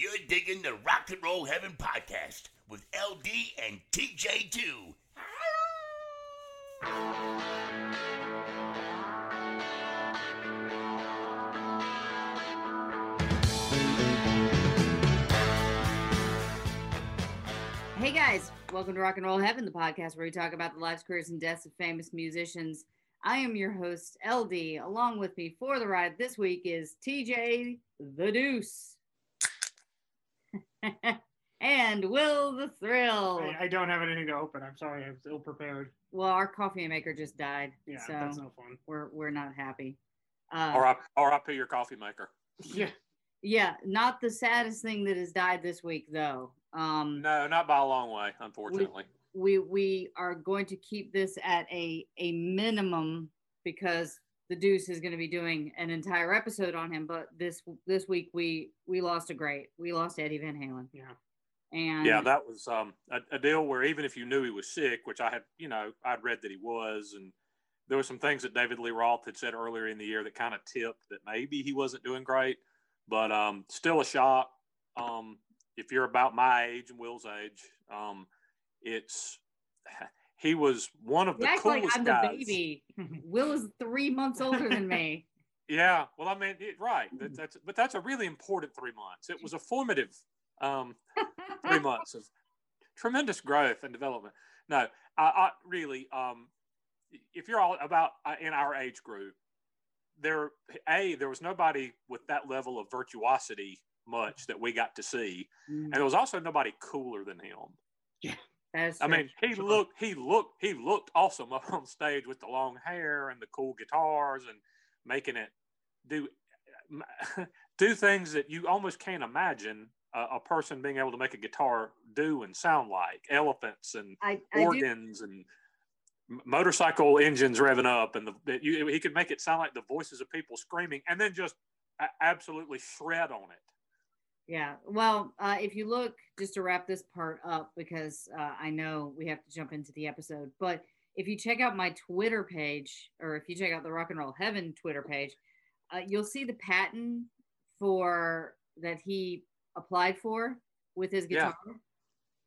You're digging the Rock and Roll Heaven podcast with LD and TJ2. Hey guys, welcome to Rock and Roll Heaven, the podcast where we talk about the lives, careers, and deaths of famous musicians. I am your host, LD. Along with me for the ride this week is TJ the Deuce and Will the Thrill. I, I don't have anything to open. I'm sorry. I was ill prepared. Well, our coffee maker just died, Yeah, so that's no fun. we're we're not happy. Uh, RIP, RIP your coffee maker. Yeah. Yeah, not the saddest thing that has died this week, though. Um, No, not by a long way, unfortunately. we we are going to keep this at a a minimum because the Deuce is going to be doing an entire episode on him. But this this week we we lost a great. We lost Eddie Van Halen, Yeah. and yeah, that was um, a, a deal where even if you knew he was sick, which I had, you know, I'd read that he was, and there were some things that David Lee Roth had said earlier in the year that kind of tipped that maybe he wasn't doing great, but um, still a shock. Um, if you're about my age and Will's age, um, it's he was one of you the act like I'm the baby. Will is three months older than me. Yeah, well, I mean, it, right. That, that's but that's a really important three months. It was a formative um, three months of tremendous growth and development. No, I, I really, um, if you're all about uh, in our age group, there, a there was nobody with that level of virtuosity much that we got to see, and there was also nobody cooler than him. That's I mean, he looked, he looked, he looked awesome up on stage with the long hair and the cool guitars and making it do do things that you almost can't imagine a, a person being able to make a guitar do and sound like elephants and I, I do organs and motorcycle engines revving up and the that you, he could make it sound like the voices of people screaming and then just absolutely shred on it. Yeah. Well, uh, if you look, just to wrap this part up, because uh, I know we have to jump into the episode, but if you check out my Twitter page, or if you check out the Rock and Roll Heaven Twitter page, uh, you'll see the patent for that he applied for with his Yeah. guitar,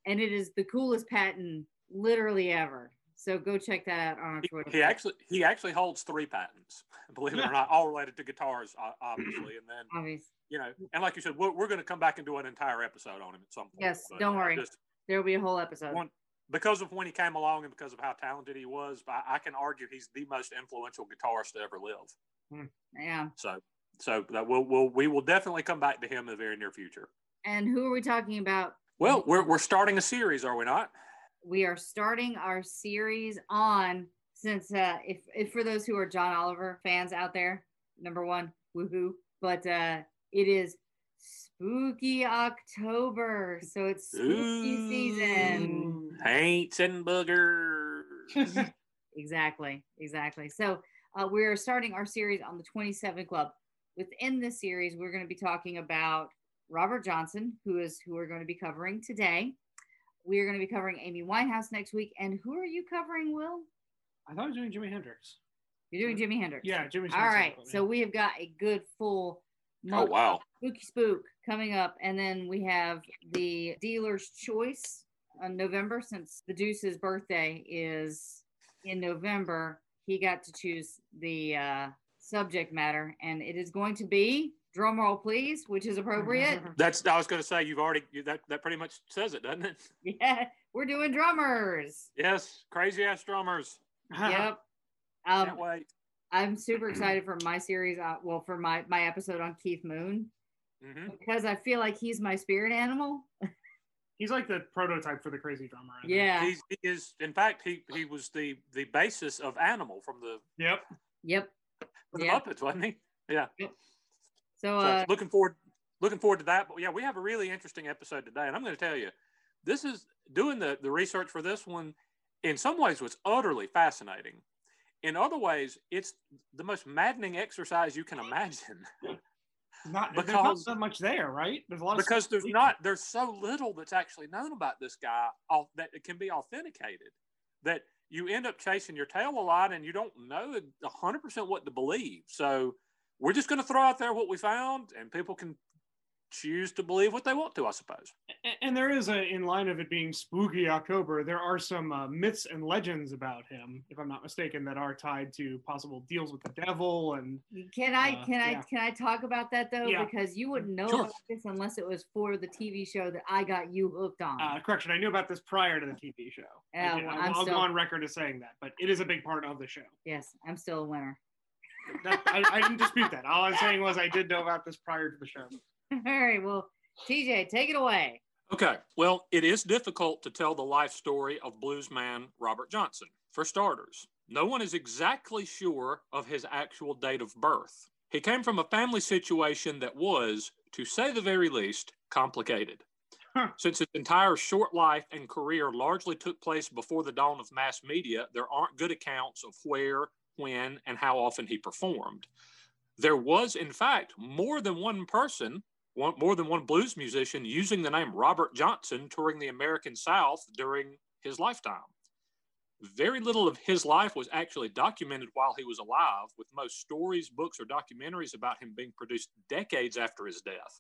and it is the coolest patent literally ever. So go check that out on He, Twitter. he page. actually he actually holds three patents, believe it or not, all related to guitars, obviously. And then Obvious. you know, and like you said, we're, we're going to come back and do an entire episode on him at some point. Yes, But, don't worry. Just There will be a whole episode. one, because of when he came along and because of how talented he was, I, I can argue he's the most influential guitarist to ever live. Hmm, yeah. So, so that we'll, we'll we will definitely come back to him in the very near future. And who are we talking about? Well, we're we're starting a series, are we not? We are starting our series on since uh if, if for those who are John Oliver fans out there, number one, woohoo. But uh it is spooky October. So it's spooky season. Ooh, Paints and boogers. Exactly, exactly. So uh, we're starting our series on the 27 Club. Within this series, we're going to be talking about Robert Johnson, who is who we're going to be covering today. We are going to be covering Amy Winehouse next week. And who are you covering, Will? I thought I was doing Jimi Hendrix. You're doing Jimi Hendrix. Yeah, Jimmy's All not so So we have got a good full oh wow! spooky spook coming up, and then we have the dealer's choice on November. Since the Deuce's birthday is in November, he got to choose the uh, subject matter, and it is going to be drum roll, please, which is appropriate. That's I was going to say you've already you, that that pretty much says it, doesn't it? yeah, we're doing drummers. Yes, crazy ass drummers. yep. Um, Can't wait. I'm super excited for my series. Uh, well, for my my episode on Keith Moon hmm because I feel like he's my spirit animal. He's like the prototype for the crazy drummer. I. Yeah. He's, he is, in fact, he he was the the basis of Animal from the, Yep. Yep. the Yeah. Muppets, wasn't he? Yeah. So, So uh, looking forward, looking forward to that. But yeah, we have a really interesting episode today, and I'm going to tell you, this is doing the the research for this one. In some ways, was utterly fascinating. In other ways, it's the most maddening exercise you can imagine Not there's Because- not so much there, right? There's a lot of because there's speculation. not there's so little that's actually known about this guy au- that it can be authenticated that you end up chasing your tail a lot and you don't know 100% what to believe so we're just going to throw out there what we found and people can choose to believe what they want to i suppose A- And there is a, in line of it being spooky October, there are some uh, myths and legends about him, if I'm not mistaken, that are tied to possible deals with the devil. And can I uh, can I yeah. can I talk about that though? Yeah. Because you wouldn't know Sure. about this unless it was for the TV show that I got you hooked on. uh, correction, I knew about this prior to the TV show. I Yeah, did- well, I, I'm will still- go on record as saying that, but it is a big part of the show. yes, I'm still a winner. That, I, I didn't dispute that. All I'm saying was I did know about this prior to the show. All right, well, TJ, take it away. okay well it is difficult to tell the life story of bluesman robert johnson for starters no one is exactly sure of his actual date of birth he came from a family situation that was to say the very least complicated Huh. Since his entire short life and career largely took place before the dawn of mass media, there aren't good accounts of where, when, and how often he performed. There was, in fact, more than one person, one, more than one blues musician using the name Robert Johnson touring the American South during his lifetime. Very little of his life was actually documented while he was alive, with most stories, books, or documentaries about him being produced decades after his death.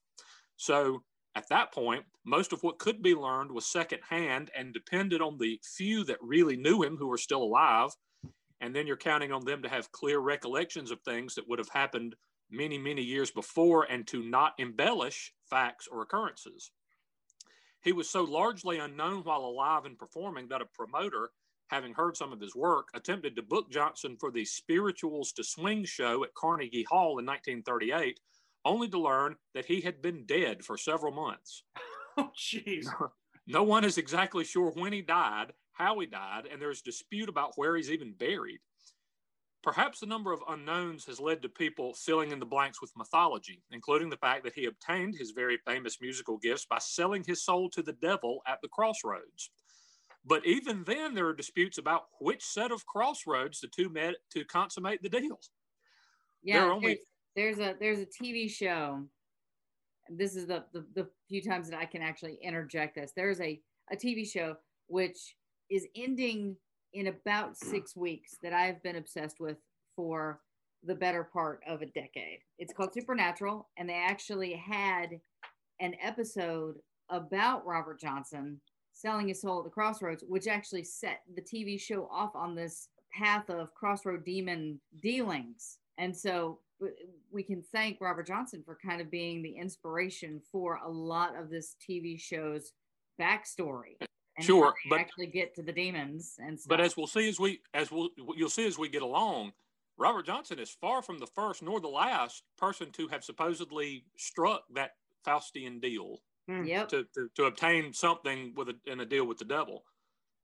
So, at that point, most of what could be learned was secondhand and depended on the few that really knew him who were still alive. And then you're counting on them to have clear recollections of things that would have happened many, many years before and to not embellish facts or occurrences. He was so largely unknown while alive and performing that a promoter, having heard some of his work, attempted to book Johnson for the Spirituals to Swing show at Carnegie Hall in 1938 only to learn that he had been dead for several months. Oh, jeez. No one is exactly sure when he died, how he died, and there's dispute about where he's even buried. Perhaps the number of unknowns has led to people filling in the blanks with mythology, including the fact that he obtained his very famous musical gifts by selling his soul to the devil at the crossroads. But even then, there are disputes about which set of crossroads the two met to consummate the deal. Yeah, There only- there's, there's a there's a TV show. This is the, the the few times that I can actually interject this. There's a a TV show which is ending in about six weeks that I've been obsessed with for the better part of a decade. It's called Supernatural, and they actually had an episode about Robert Johnson selling his soul at the crossroads, which actually set the TV show off on this path of crossroad demon dealings. And so we can thank Robert Johnson for kind of being the inspiration for a lot of this TV show's backstory. And Sure, how they but- actually get to the demons and stuff. But as we'll see as we as we'll you'll see as we get along, Robert Johnson is far from the first nor the last person to have supposedly struck that Faustian deal yep. to, to, to obtain something with a, in a deal with the devil.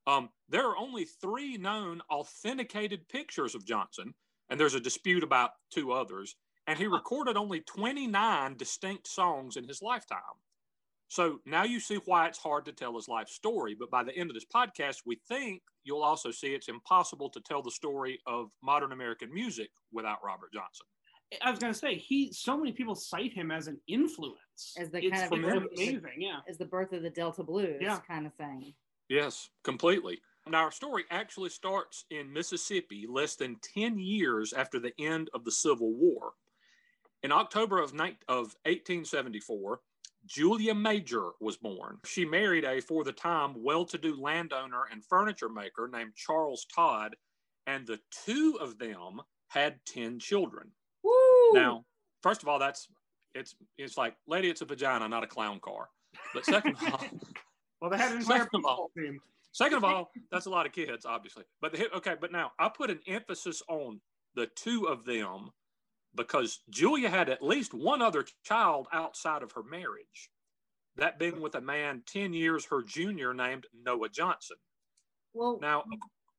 Um, there are only three known authenticated pictures of Johnson, and there's a dispute about two others. And he recorded only 29 distinct songs in his lifetime. So now you see why it's hard to tell his life story. But by the end of this podcast, we think you'll also see it's impossible to tell the story of modern American music without Robert Johnson. I was gonna say he. So many people cite him as an influence. As the it's kind of tremendous. amazing. Yeah. as the birth of the Delta Blues Yeah. kind of thing. Yes, completely. Now, our story actually starts in Mississippi less than 10 years after the end of the Civil War. In October of, ni- of 1874, Julia Major was born. She married a, for the time, well to do landowner and furniture maker named Charles Dodd, and the two of them had 10 children. Woo! Now, first of all, that's it's it's like, lady, it's a vagina, not a clown car. But second of all, Well, they had an entire Second of all- team. second of all, that's a lot of kids, obviously. But the, okay, but now I put an emphasis on the two of them because Julia had at least one other child outside of her marriage. That being with a man 10 years her junior named Noah Johnson. Well, Now,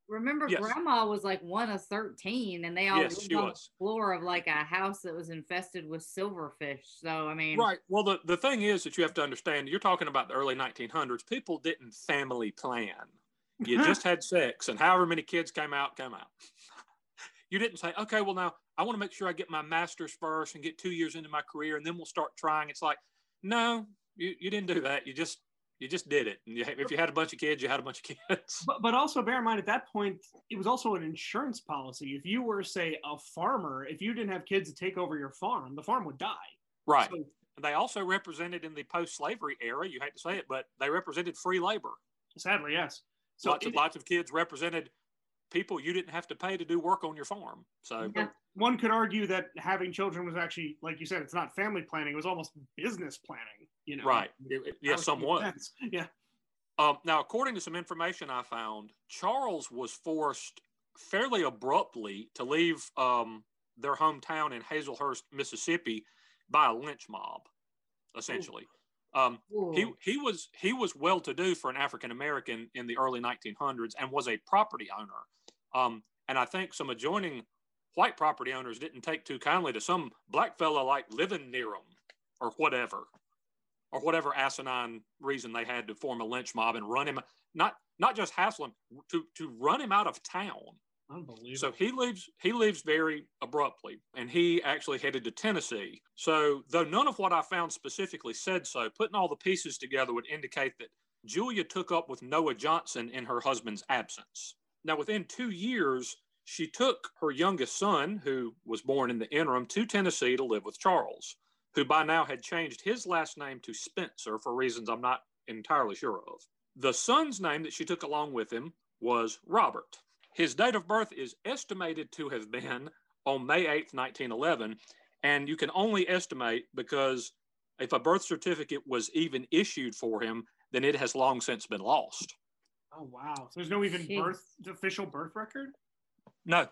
remember, yes. Grandma was like one of thirteen, and they all Yes, lived she on was. the floor of like a house that was infested with silverfish. So I mean, Right. Well, the, the thing is that you have to understand, you're talking about the early 1900s. People didn't family plan. You just had sex, and however many kids came out, came out. You didn't say, okay, well, now I want to make sure I get my master's first and get two years into my career, and then we'll start trying. It's like, no, you, you didn't do that. You just you just did it. And you, if you had a bunch of kids, you had a bunch of kids. But, but also bear in mind at that point, it was also an insurance policy. If you were, say, a farmer, if you didn't have kids to take over your farm, the farm would die. Right. So, They also represented in the post-slavery era. You hate to say it, but they represented free labor. sadly, yes. So lots of lots of kids represented people you didn't have to pay to do work on your farm. So Yeah. one could argue that having children was actually, like you said, it's not family planning; it was almost business planning. You know, right, It- it- That yes, would make somewhat. sense. Yeah. Um, now, according to some information I found, Charles was forced fairly abruptly to leave um, their hometown in Hazlehurst, Mississippi, by a lynch mob, essentially. Um, he he was he was well to do for an African American in the early 1900s and was a property owner. Um, and I think some adjoining white property owners didn't take too kindly to some black fellow like living near them or whatever, or whatever asinine reason they had to form a lynch mob and run him not not just hassle him to to run him out of town. Unbelievable. So he leaves he leaves very abruptly and he actually headed to Tennessee. So though none of what I found specifically said so, putting all the pieces together would indicate that Julia took up with Noah Johnson in her husband's absence. Now within 2 years she took her youngest son who was born in the interim to Tennessee to live with Charles, who by now had changed his last name to Spencer for reasons I'm not entirely sure of. The son's name that she took along with him was Robert. His date of birth is estimated to have been on May 8th, 1911. And you can only estimate because if a birth certificate was even issued for him, then it has long since been lost. Oh wow. So there's no even Jeez. birth official birth record. No,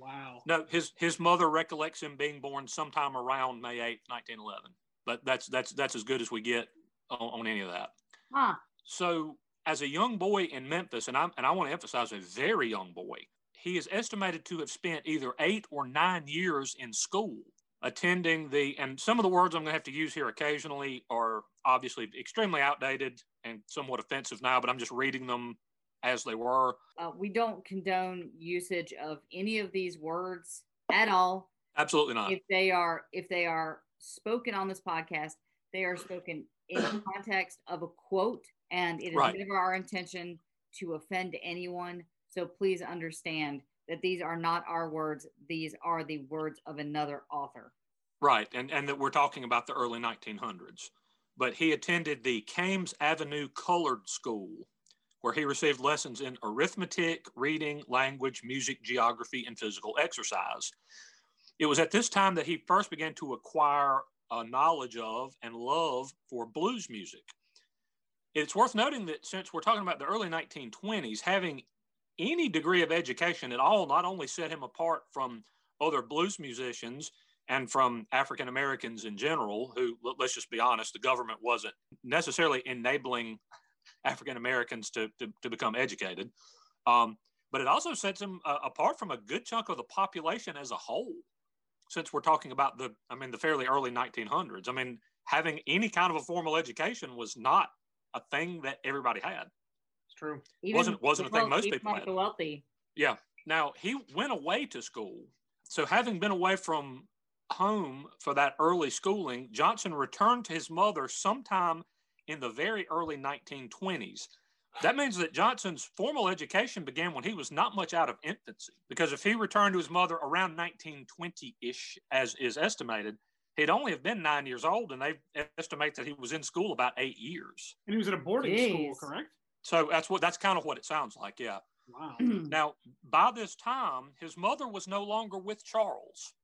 Wow. no, his his mother recollects him being born sometime around May 8th, 1911. But that's that's that's as good as we get on, on any of that. huh? So, as a young boy in Memphis, and I and I want to emphasize a very young boy, he is estimated to have spent either eight or nine years in school attending the. And some of the words I'm going to have to use here occasionally are obviously extremely outdated and somewhat offensive now, but I'm just reading them as they were. Uh, we don't condone usage of any of these words at all. Absolutely not. if they are if they are spoken on this podcast, they are spoken in the context of a quote, and it is Right. never our intention to offend anyone. So please understand that these are not our words; these are the words of another author. Right, and and that we're talking about the early 1900s. But he attended the Kames Avenue Colored School, where he received lessons in arithmetic, reading, language, music, geography, and physical exercise. It was at this time that he first began to acquire a knowledge of and love for blues music. It's worth noting that since we're talking about the early 1920s, having any degree of education at all not only set him apart from other blues musicians and from African Americans in general, who, let- let's just be honest, the government wasn't necessarily enabling African Americans to, to, to become educated. Um, but it also sets them uh, apart from a good chunk of the population as a whole, since we're talking about the, I mean, the fairly early 1900s. I mean, having any kind of a formal education was not a thing that everybody had. It's true. Even Wasn't- wasn't a thing most people had. wealthy. Yeah. Now he went away to school. So having been away from home for that early schooling, Johnson returned to his mother sometime in the very early 1920s. That means that Johnson's formal education began when he was not much out of infancy. Because if he returned to his mother around 1920 ish, as is estimated, he'd only have been nine years old, and they estimate that he was in school about eight years. And he was at a boarding school, correct? So that's what that's kind of what it sounds like. Yeah. Wow. Now, by this time, his mother was no longer with Charles.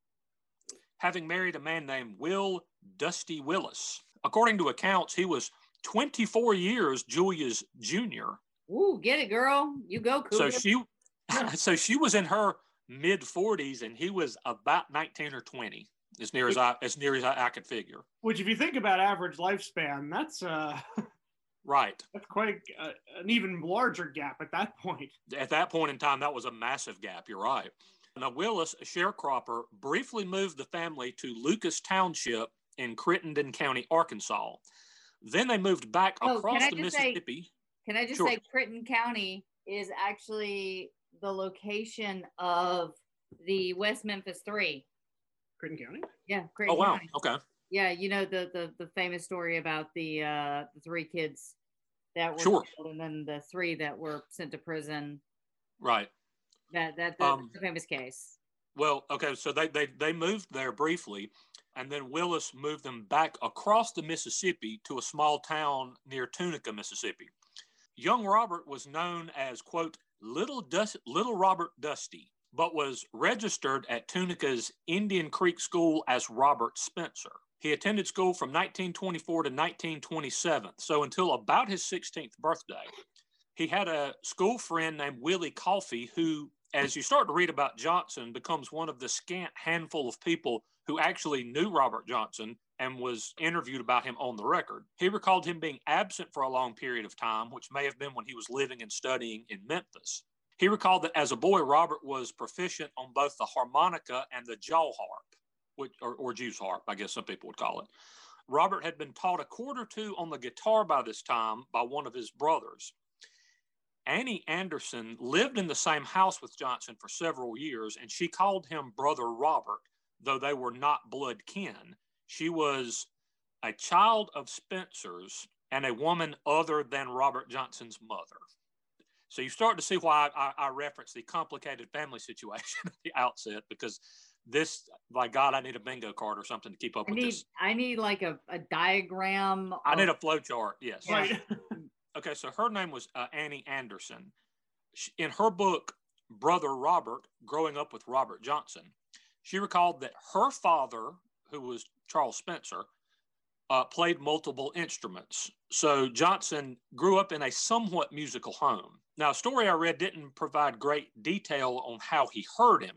Having married a man named Will Dusty Willis. According to accounts, he was 24 years Julia's junior. Ooh, get it, girl. You go, cool. So she, so she was in her mid 40s, and he was about 19 or 20, as near as I as near as I, I could figure. Which, if you think about average lifespan, that's uh, Right. that's quite a, an even larger gap at that point. At that point in time, that was a massive gap. You're right. Now, Willis, a sharecropper, briefly moved the family to Lucas Township in Crittenden County, Arkansas. Then they moved back Oh, can across I the just say- Mississippi. Can I just Sure. say Crittenden County is actually the location of the West Memphis Three. Crittenden County. Yeah, Oh Crittenden wow. County. Okay. Yeah, you know the the the famous story about the uh the three kids that were Sure. killed and then the three that were sent to prison. Right. That that the, Um, the famous case. Well, okay. So they they they moved there briefly, and then Willis moved them back across the Mississippi to a small town near Tunica, Mississippi. Young Robert was known as quote Little Dust, Little Robert Dusty, but was registered at Tunica's Indian Creek School as Robert Spencer. He attended school from 1924 to 1927, so until about his 16th birthday. He had a school friend named Willie Coffey, who, as you start to read about Johnson, becomes one of the scant handful of people who actually knew Robert Johnson and was interviewed about him on the record. He recalled him being absent for a long period of time, which may have been when he was living and studying in Memphis. He recalled that as a boy, Robert was proficient on both the harmonica and the jaw harp, which, or, or Jew's harp, I guess some people would call it. Robert had been taught a chord or two on the guitar by this time by one of his brothers. Annie Anderson lived in the same house with Johnson for several years, and she called him Brother Robert, though they were not blood kin. She was a child of Spencer's and a woman other than Robert Johnson's mother. So you start to see why I, I, I reference the complicated family situation at the outset, because this, by God, I need a bingo card or something to keep up I with need this. I need like a, a diagram. I need a flow chart. Yes. Right. Okay, so her name was uh, Annie Anderson. She, in her book, Brother Robert, Growing Up with Robert Johnson, she recalled that her father, who was Charles Spencer, uh, played multiple instruments. So Johnson grew up in a somewhat musical home. Now, a story I read didn't provide great detail on how he heard him,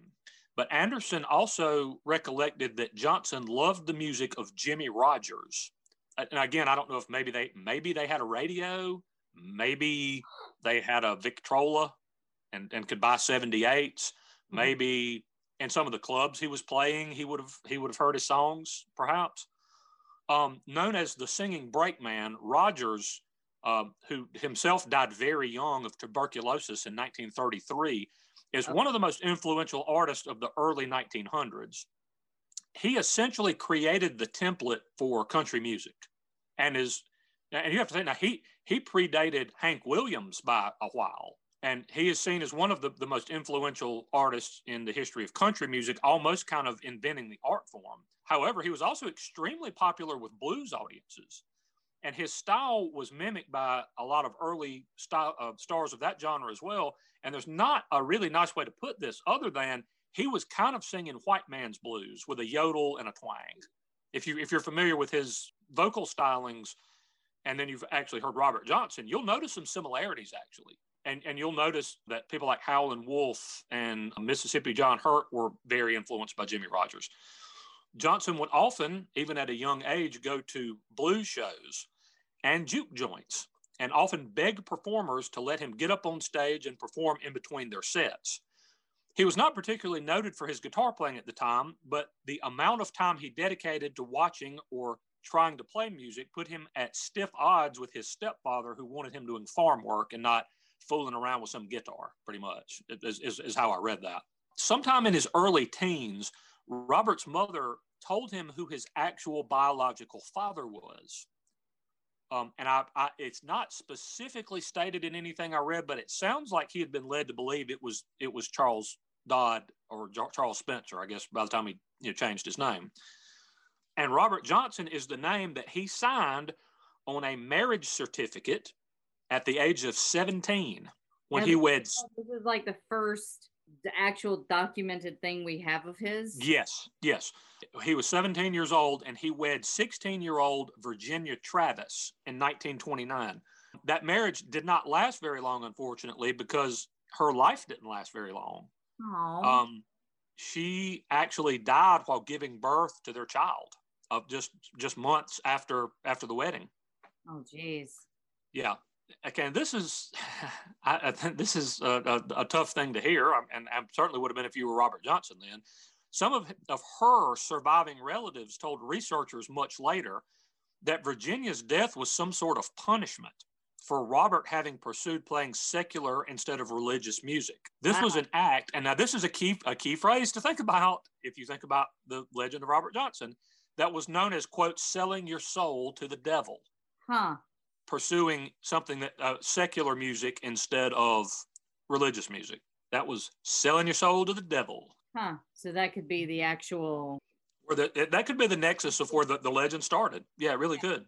but Anderson also recollected that Johnson loved the music of Jimmie Rodgers and again, I don't know if maybe they maybe they had a radio, maybe they had a Victrola, and and could buy seventy eights. Maybe in some of the clubs he was playing, he would have he would have heard his songs, perhaps. Um, known as the singing brakeman, Rodgers, uh, who himself died very young of tuberculosis in 1933, is one of the most influential artists of the early 1900s he essentially created the template for country music. And is and you have to think now he he predated hank williams by a while. And he is seen as one of the, the most influential artists in the history of country music almost kind of inventing the art form. However he was also extremely popular with blues audiences. And his style was mimicked by a lot of early style, uh, stars of that genre as well. And there's not a really nice way to put this other than he was kind of singing white man's blues with a yodel and a twang. If you if you're familiar with his vocal stylings, and then you've actually heard Robert Johnson, you'll notice some similarities actually, and and you'll notice that people like Howlin' Wolf and Mississippi John Hurt were very influenced by Jimmie Rodgers. Johnson would often, even at a young age, go to blues shows and juke joints, and often beg performers to let him get up on stage and perform in between their sets. He was not particularly noted for his guitar playing at the time, but the amount of time he dedicated to watching or trying to play music put him at stiff odds with his stepfather, who wanted him doing farm work and not fooling around with some guitar, pretty much, is, is, is how I read that. Sometime in his early teens, Robert's mother told him who his actual biological father was. Um, and I, I, it's not specifically stated in anything I read, but it sounds like he had been led to believe it was it was Charles Dodd or Charles Spencer, I guess, by the time he you know, changed his name. And Robert Johnson is the name that he signed on a marriage certificate at the age of 17 when And- he weds. This is like the first actual documented thing we have of his? Yes, yes. He was 17 years old and he wed 16 year old Virginia Travis in 1929. That marriage did not last very long, unfortunately, because her life didn't last very long. Oh. Um, she actually died while giving birth to their child of just just months after after the wedding. oh, jeez. Yeah. Again, this is, I, I think this is a, a, a tough thing to hear, and, and certainly would have been if you were Robert Johnson then. Some of, of her surviving relatives told researchers much later that Virginia's death was some sort of punishment for Robert having pursued playing secular instead of religious music. This was an act, and now this is a key a key phrase to think about if you think about the legend of Robert Johnson, that was known as quote selling your soul to the devil Huh. pursuing something that uh, secular music instead of religious music. That was selling your soul to the devil. Huh. So that could be the actual. Or the, that could be the nexus of where the, the legend started. Yeah, it really could.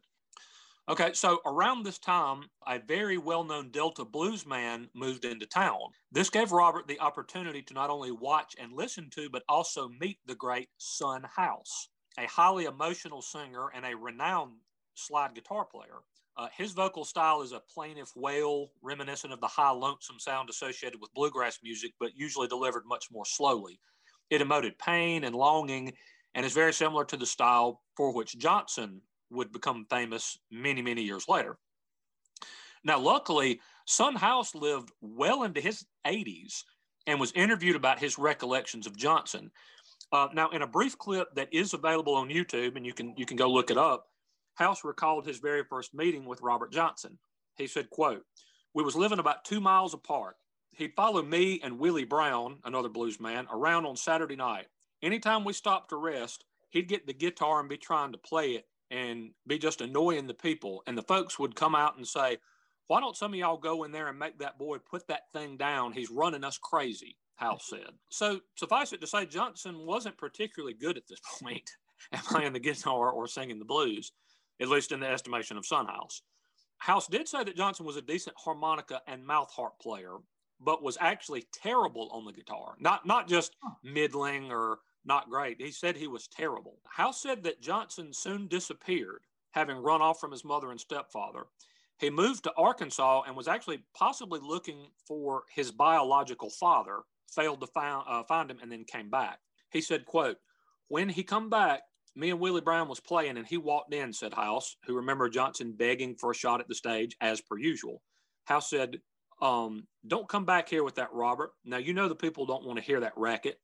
Okay, so around this time, a very well known Delta blues man moved into town. This gave Robert the opportunity to not only watch and listen to, but also meet the great Son House, a highly emotional singer and a renowned slide guitar player. Uh, his vocal style is a plaintive wail reminiscent of the high lonesome sound associated with bluegrass music, but usually delivered much more slowly. It emoted pain and longing and is very similar to the style for which Johnson would become famous many, many years later. Now, luckily, Son House lived well into his 80s and was interviewed about his recollections of Johnson. Uh, now, in a brief clip that is available on YouTube, and you can you can go look it up, House recalled his very first meeting with Robert Johnson. He said, "quote We was living about two miles apart. He'd follow me and Willie Brown, another blues man, around on Saturday night. Anytime we stopped to rest, he'd get the guitar and be trying to play it and be just annoying the people. And the folks would come out and say, Why don't some of y'all go in there and make that boy put that thing down? He's running us crazy, House said. So suffice it to say, Johnson wasn't particularly good at this point at playing the guitar or singing the blues, at least in the estimation of Son House. House did say that Johnson was a decent harmonica and mouth harp player, but was actually terrible on the guitar. Not not just middling or not great. He said he was terrible. House said that Johnson soon disappeared, having run off from his mother and stepfather. He moved to Arkansas and was actually possibly looking for his biological father, failed to find, uh, find him, and then came back. He said, quote, when he come back, me and Willie Brown was playing and he walked in, said House, who remembered Johnson begging for a shot at the stage as per usual. House said, um, don't come back here with that, Robert. Now, you know the people don't want to hear that racket.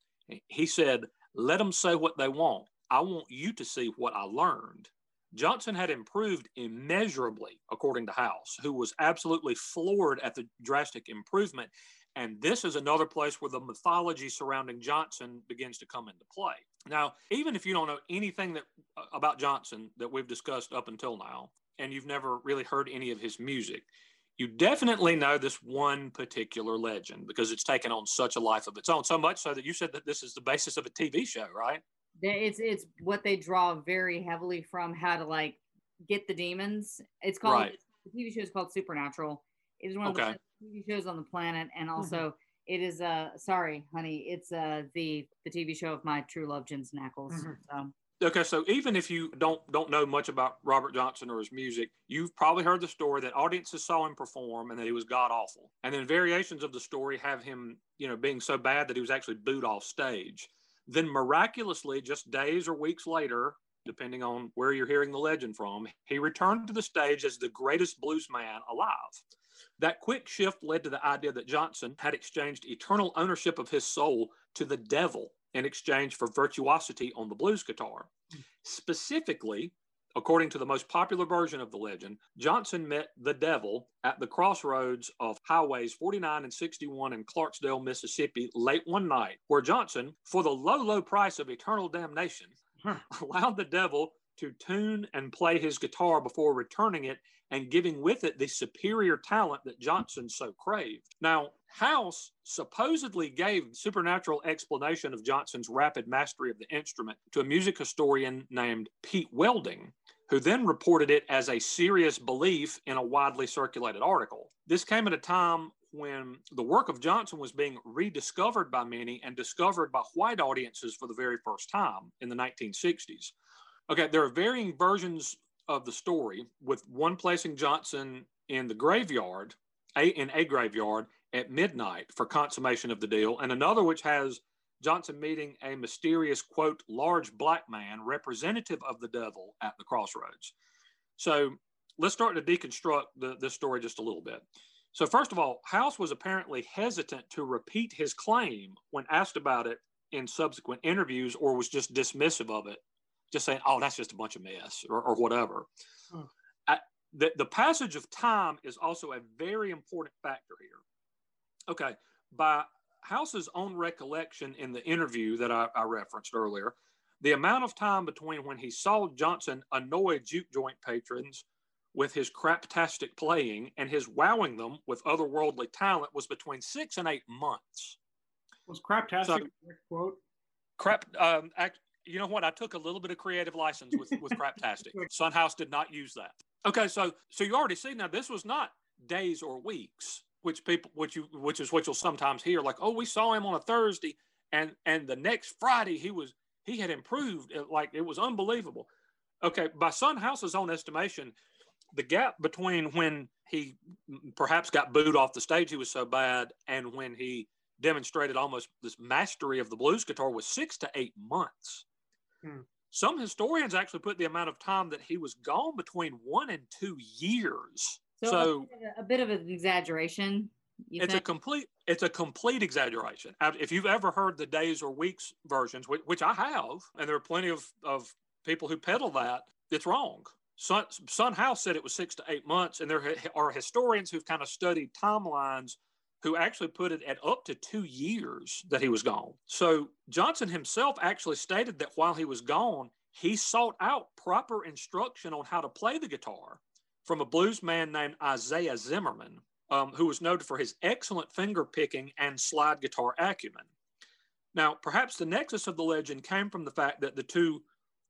He said, let them say what they want. I want you to see what I learned. Johnson had improved immeasurably, according to House, who was absolutely floored at the drastic improvement. And this is another place where the mythology surrounding Johnson begins to come into play. Now, even if you don't know anything that uh, about Johnson that we've discussed up until now, and you've never really heard any of his music, you definitely know this one particular legend because it's taken on such a life of its own. So much so that you said that this is the basis of a TV show, right? It's it's what they draw very heavily from how to like get the demons. It's called Right. the TV show is called Supernatural. It is one of Okay. the TV shows on the planet, and also it is uh sorry, honey, it's uh the the TV show of my true love, Jensen Ackles. Mhm. So Okay, so even if you don't don't know much about Robert Johnson or his music, you've probably heard the story that audiences saw him perform and that he was god awful. And then variations of the story have him, you know, being so bad that he was actually booed off stage. Then miraculously, just days or weeks later, depending on where you're hearing the legend from, he returned to the stage as the greatest blues man alive. That quick shift led to the idea that Johnson had exchanged eternal ownership of his soul to the devil in exchange for virtuosity on the blues guitar. Specifically, according to the most popular version of the legend, Johnson met the devil at the crossroads of highways 49 and 61 in Clarksdale, Mississippi, late one night, where Johnson, for the low, low price of eternal damnation, Huh. allowed the devil to tune and play his guitar before returning it and giving with it the superior talent that Johnson so craved. Now, House supposedly gave supernatural explanation of Johnson's rapid mastery of the instrument to a music historian named Pete Welding, who then reported it as a serious belief in a widely circulated article. This came at a time when the work of Johnson was being rediscovered by many and discovered by white audiences for the very first time in the 1960s. Okay, there are varying versions of the story, with one placing Johnson in the graveyard, a, in a graveyard at midnight for consummation of the deal, and another which has Johnson meeting a mysterious, quote, large black man representative of the devil at the crossroads. So let's start to deconstruct the, this story just a little bit. So, first of all, House was apparently hesitant to repeat his claim when asked about it in subsequent interviews or was just dismissive of it, just saying, oh, that's just a bunch of mess or, or whatever. Hmm. I, the, the passage of time is also a very important factor here. Okay, by House's own recollection in the interview that I, I referenced earlier, the amount of time between when he saw Johnson annoy juke joint patrons with his craptastic playing and his wowing them with otherworldly talent was between six and eight months. Was craptastic so, quote? Crap. Um, act, you know what? I took a little bit of creative license with with craptastic. Son House did not use that. Okay, so so you already see now this was not days or weeks, which people which you which is what you'll sometimes hear like, oh, we saw him on a Thursday, and and the next Friday he was he had improved like it was unbelievable. Okay, by Son House's own estimation, the gap between when he perhaps got booed off the stage, he was so bad, and when he demonstrated almost this mastery of the blues guitar was six to eight months. Hmm. Some historians actually put the amount of time that he was gone between one and two years. So, so a, bit of an exaggeration. It's think? a complete it's a complete exaggeration. If you've ever heard the days or weeks versions, which, which I have, and there are plenty of, of people who peddle that, it's wrong. Sun, Son House said it was six to eight months, and there are historians who've kind of studied timelines who actually put it at up to two years that he was gone. So Johnson himself actually stated that while he was gone, he sought out proper instruction on how to play the guitar from a blues man named Isaiah Zimmerman, um, who was noted for his excellent finger picking and slide guitar acumen. Now, perhaps the nexus of the legend came from the fact that the two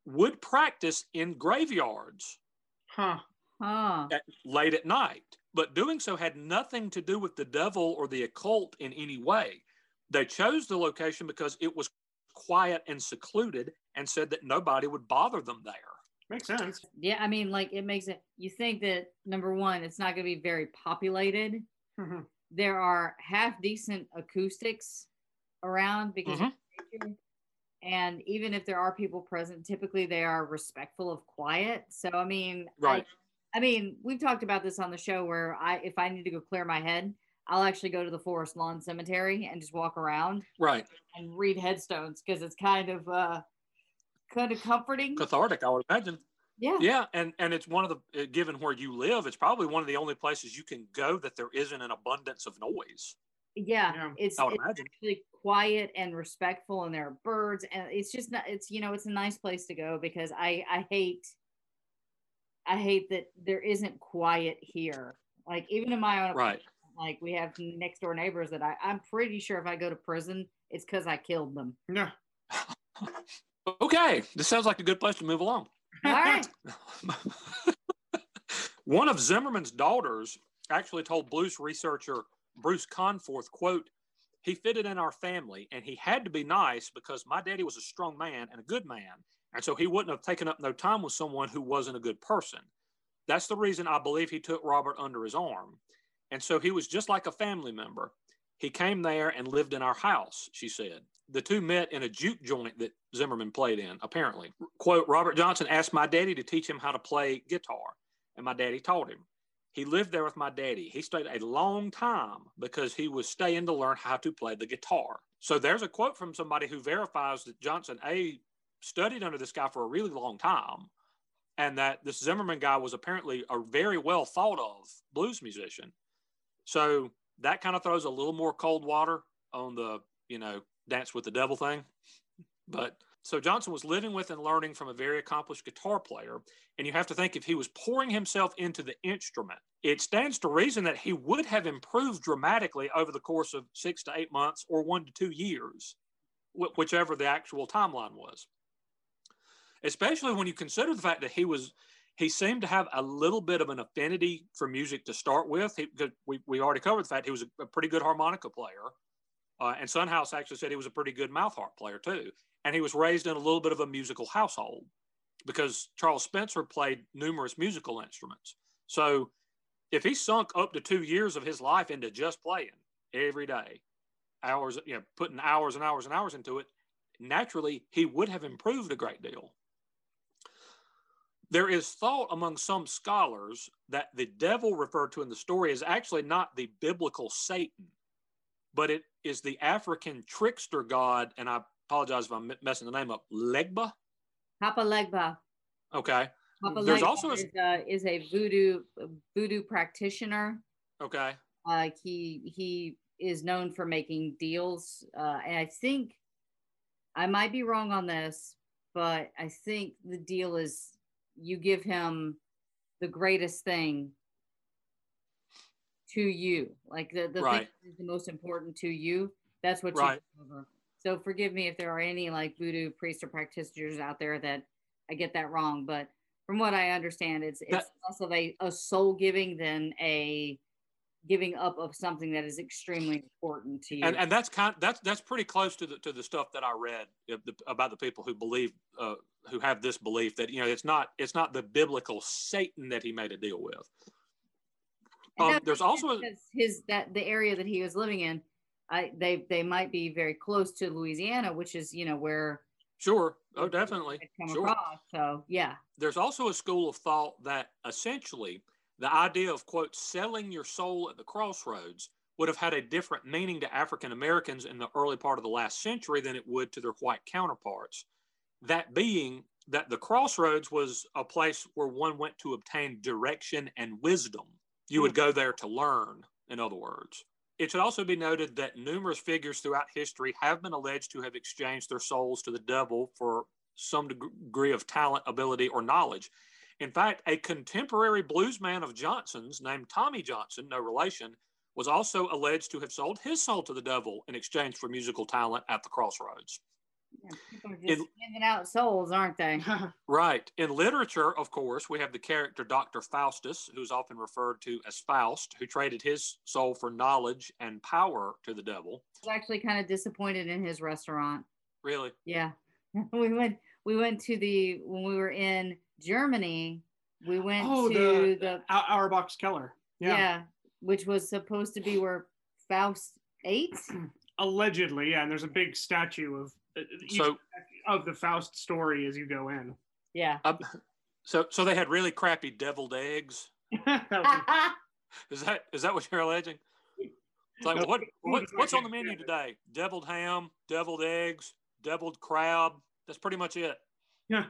would practice in graveyards huh. Huh. At, late at night. But doing so had nothing to do with the devil or the occult in any way. They chose the location because it was quiet and secluded and said that nobody would bother them there. Makes sense. Yeah, I mean, like it makes it, you think that number one, it's not going to be very populated. Mm-hmm. There are half decent acoustics around because mm-hmm. and even if there are people present typically they are respectful of quiet so i mean right I, I, mean we've talked about this on the show where i if i need to go clear my head i'll actually go to the forest lawn cemetery and just walk around right and read headstones because it's kind of uh kind of comforting. Cathartic i would imagine. Yeah. Yeah and and it's one of the uh, given where you live it's probably one of the only places you can go that there isn't an abundance of noise. Yeah, yeah. it's, it's actually quiet and respectful and there are birds and it's just not it's you know it's a nice place to go because i i hate i hate that there isn't quiet here. Like even in my own right. like we have next door neighbors that i i'm pretty sure if i go to prison it's because i killed them. Yeah okay this sounds like a good place to move along all right one of zimmerman's daughters actually told blues researcher bruce conforth quote he fitted in our family and he had to be nice because my daddy was a strong man and a good man. And so he wouldn't have taken up no time with someone who wasn't a good person. That's the reason I believe he took Robert under his arm. And so he was just like a family member. He came there and lived in our house, she said. The two met in a juke joint that Zimmerman played in, apparently. Quote Robert Johnson asked my daddy to teach him how to play guitar, and my daddy taught him. He lived there with my daddy. He stayed a long time because he was staying to learn how to play the guitar. So there's a quote from somebody who verifies that Johnson A studied under this guy for a really long time and that this Zimmerman guy was apparently a very well thought of blues musician. So that kind of throws a little more cold water on the, you know, dance with the devil thing. But so Johnson was living with and learning from a very accomplished guitar player. And you have to think if he was pouring himself into the instrument, it stands to reason that he would have improved dramatically over the course of six to eight months or one to two years, whichever the actual timeline was. Especially when you consider the fact that he was he seemed to have a little bit of an affinity for music to start with. He, we, we already covered the fact he was a, a pretty good harmonica player. Uh, and Son House actually said he was a pretty good mouth harp player too. And he was raised in a little bit of a musical household because Charles Spencer played numerous musical instruments. So if he sunk up to two years of his life into just playing every day, hours, you know, putting hours and hours and hours into it, naturally he would have improved a great deal. There is thought among some scholars that the devil referred to in the story is actually not the biblical Satan, but it is the African trickster god, and I apologize if I'm messing the name up, Legba. Papa Legba. Okay. Papa There's Legba also a, is, a, is a voodoo voodoo practitioner. Okay. Uh, he he is known for making deals, uh, and I think I might be wrong on this, but I think the deal is you give him the greatest thing to you. Like the, the right. thing is the most important to you. That's what right. you So forgive me if there are any like voodoo priests or practitioners out there that I get that wrong. But from what I understand, it's it's that, less of a, a soul giving than a giving up of something that is extremely important to you. And, and that's kind that's that's pretty close to the to the stuff that I read about the people who believe uh, who have this belief that you know it's not it's not the biblical Satan that he made a deal with. Um, there's also his that the area that he was living in. I they they might be very close to Louisiana, which is you know where. Sure. Oh, definitely. Sure. Across, so yeah. There's also a school of thought that essentially the idea of, quote, selling your soul at the crossroads would have had a different meaning to African Americans in the early part of the last century than it would to their white counterparts. That being that the crossroads was a place where one went to obtain direction and wisdom. You would hmm. go there to learn, in other words. It should also be noted that numerous figures throughout history have been alleged to have exchanged their souls to the devil for some degree of talent, ability, or knowledge. In fact, a contemporary bluesman of Johnson's named Tommy Johnson, no relation, was also alleged to have sold his soul to the devil in exchange for musical talent at the crossroads. Yeah, people are just in, out souls, aren't they? right. In literature, of course, we have the character Dr. Faustus, who's often referred to as Faust, who traded his soul for knowledge and power to the devil. I was actually kind of disappointed in his restaurant. Really? Yeah. we went we went to the when we were in Germany, we went oh, to the, the Auerbach's Keller. Yeah. yeah, which was supposed to be where Faust ate. Allegedly, yeah. And there's a big statue of uh, so of the Faust story as you go in. Yeah. Um, so so they had really crappy deviled eggs. is that is that what you're alleging? It's like what, what what's on the menu today? Deviled ham, deviled eggs, deviled crab. That's pretty much it. Yeah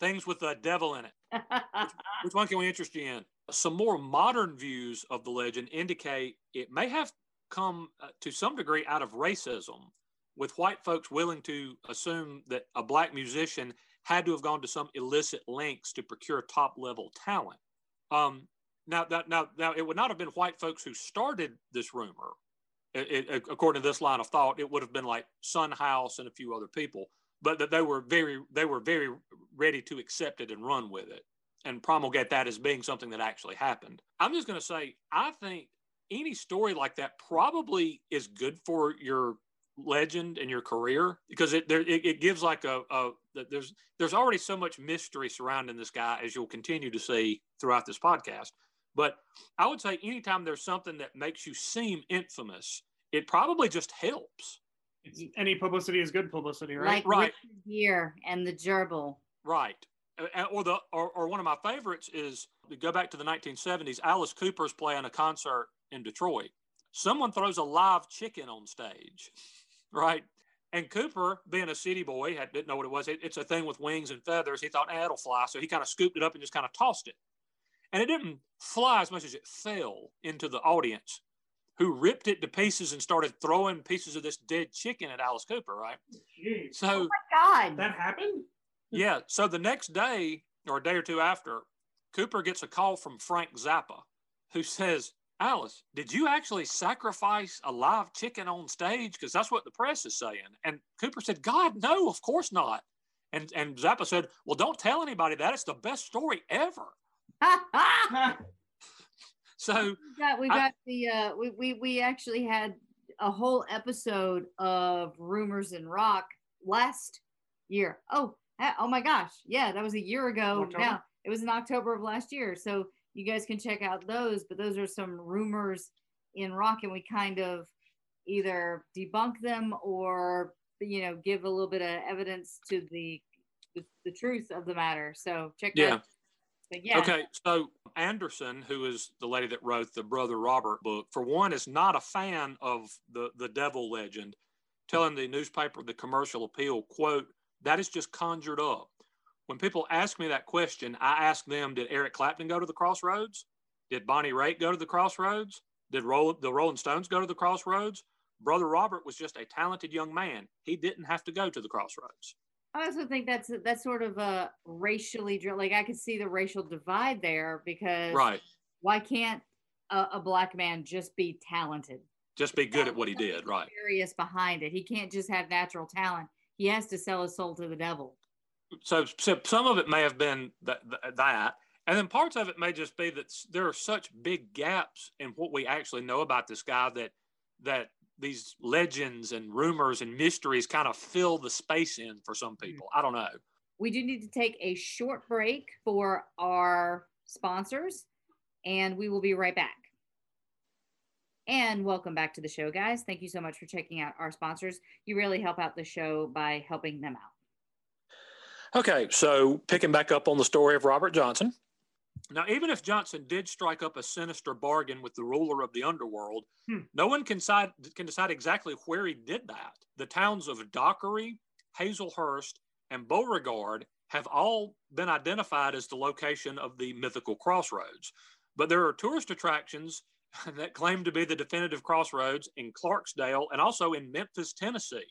things with the devil in it. which, which, one can we interest you in? Some more modern views of the legend indicate it may have come uh, to some degree out of racism, with white folks willing to assume that a black musician had to have gone to some illicit lengths to procure top level talent. Um, now, now, now, now, it would not have been white folks who started this rumor. It, it, according to this line of thought, it would have been like Son House and a few other people but that they were very they were very ready to accept it and run with it and promulgate that as being something that actually happened. I'm just going to say I think any story like that probably is good for your legend and your career because it there it, it gives like a, a there's there's already so much mystery surrounding this guy as you'll continue to see throughout this podcast. But I would say anytime there's something that makes you seem infamous, it probably just helps it's, any publicity is good publicity, right? Like right. Gere and the gerbil. Right. Or the or, or one of my favorites is to go back to the 1970s. Alice Cooper's playing a concert in Detroit. Someone throws a live chicken on stage, right? And Cooper, being a city boy, had, didn't know what it was. It, it's a thing with wings and feathers. He thought, eh, it'll fly. So he kind of scooped it up and just kind of tossed it. And it didn't fly as much as it fell into the audience who ripped it to pieces and started throwing pieces of this dead chicken at Alice Cooper, right? Jeez. So, oh my God, that happened. Yeah. So the next day or a day or two after, Cooper gets a call from Frank Zappa, who says, Alice, did you actually sacrifice a live chicken on stage? Because that's what the press is saying. And Cooper said, God, no, of course not. And and Zappa said, "Well, don't tell anybody that. It's the best story ever." so we got we I- got the uh we, we we actually had a whole episode of rumors in rock last year. Oh oh my gosh. Yeah that was a year ago October? now. It was in october of last year. So you guys can check out those but those are some rumors in rock and we kind of either debunk them or you know give a little bit of evidence to the the, the truth of the matter. So check Yeah. that but yeah. Okay, so Anderson, who is the lady that wrote the Brother Robert book, for one, is not a fan of the the devil legend, telling the newspaper the commercial appeal, quote, that is just conjured up. When people ask me that question, I ask them, did Eric Clapton go to the crossroads? Did Bonnie Raitt go to the crossroads? Did Roll, the Rolling Stones go to the crossroads? Brother Robert was just a talented young man. He didn't have to go to the crossroads. I also think that's that's sort of a racially like I could see the racial divide there because Right. why can't a, a black man just be talented? Just be good at what he did. Right. Serious behind it. He can't just have natural talent. He has to sell his soul to the devil. so, so some of it may have been that, that and then parts of it may just be that there are such big gaps in what we actually know about this guy that that these legends and rumors and mysteries kind of fill the space in for some mm. people i don't know We do need to take a short break for our sponsors, and we will be right back. And welcome back to the show, guys. Thank you so much for checking out our sponsors. You really help out the show by helping them out. okay so picking back up on the story of robert johnson now even if johnson did strike up a sinister bargain with the ruler of the underworld Hmm. no one can decide, can decide exactly where he did that. The towns of dockery hazlehurst and beauregard have all been identified as the location of the mythical crossroads. But there are tourist attractions that claim to be the definitive crossroads in clarksdale and also in memphis tennessee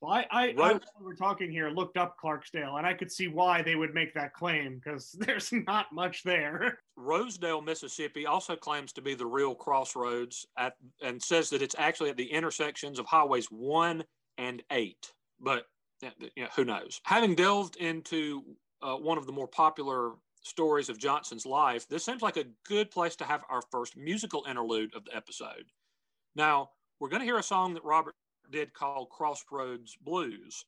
Well, I, I, I Right. while we're talking here, looked up Clarksdale, and I could see why they would make that claim because there's not much there. Rosedale, Mississippi also claims to be the real crossroads at, and says that it's actually at the intersections of highways one and eight. But you know, who knows? Having delved into uh, one of the more popular stories of Johnson's life, this seems like a good place to have our first musical interlude of the episode. Now, we're going to hear a song that Robert did called Crossroads Blues.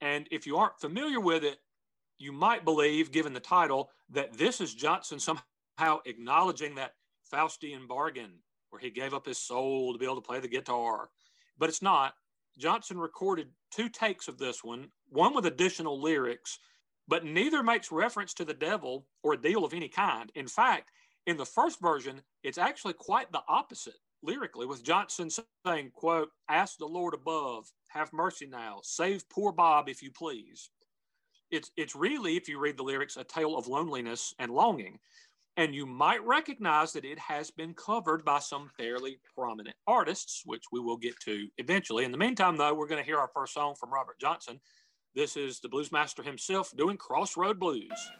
And if you aren't familiar with it, you might believe, given the title, that this is Johnson somehow acknowledging that Faustian bargain where he gave up his soul to be able to play the guitar. But it's not. Johnson recorded two takes of this one, one with additional lyrics, but neither makes reference to the devil or a deal of any kind. In fact, in the first version, it's actually quite the opposite lyrically, with Johnson saying, quote, ask the Lord above, have mercy now, save poor Bob if you please. It's it's really if you read the lyrics a tale of loneliness and longing. And you might recognize that it has been covered by some fairly prominent artists which we will get to eventually. In the meantime though we're going to hear our first song from robert johnson. This is the blues master himself doing crossroad blues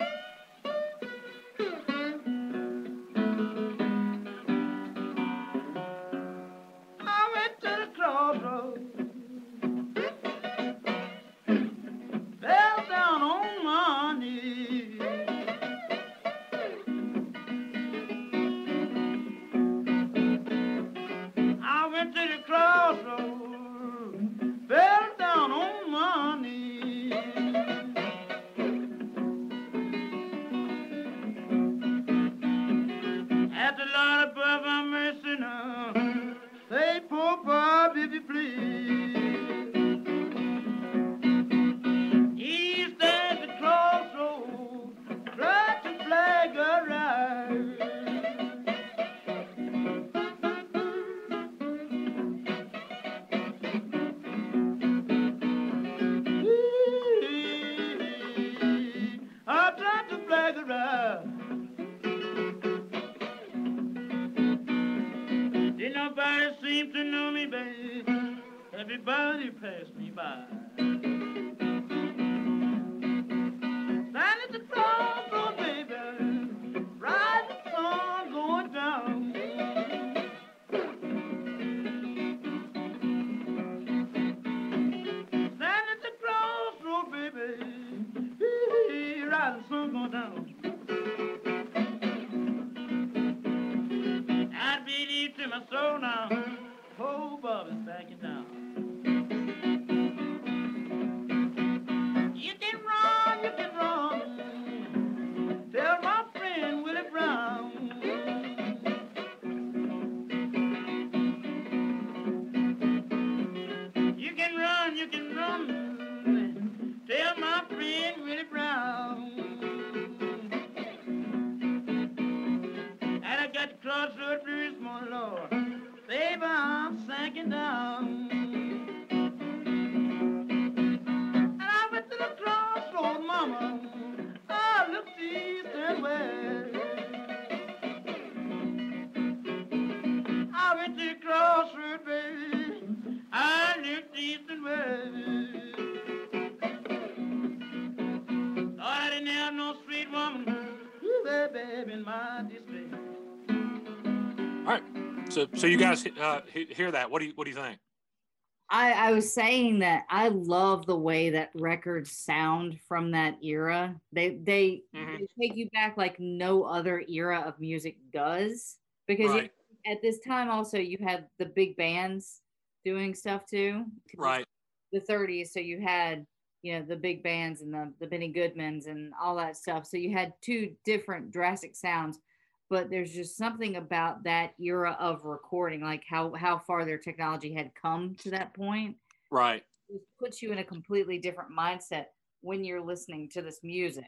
So, so you guys uh, hear that? What do you What do you think? I, I was saying that I love the way that records sound from that era. They they, Mhm. they take you back like no other era of music does. Because you- at this time also you had the big bands doing stuff too. Right. The 30s. So you had, you know, the big bands and the, the Benny Goodmans and all that stuff. So you had two different drastic sounds. But there's just something about that era of recording, like how how far their technology had come to that point Right. it puts you in a completely different mindset when you're listening to this music.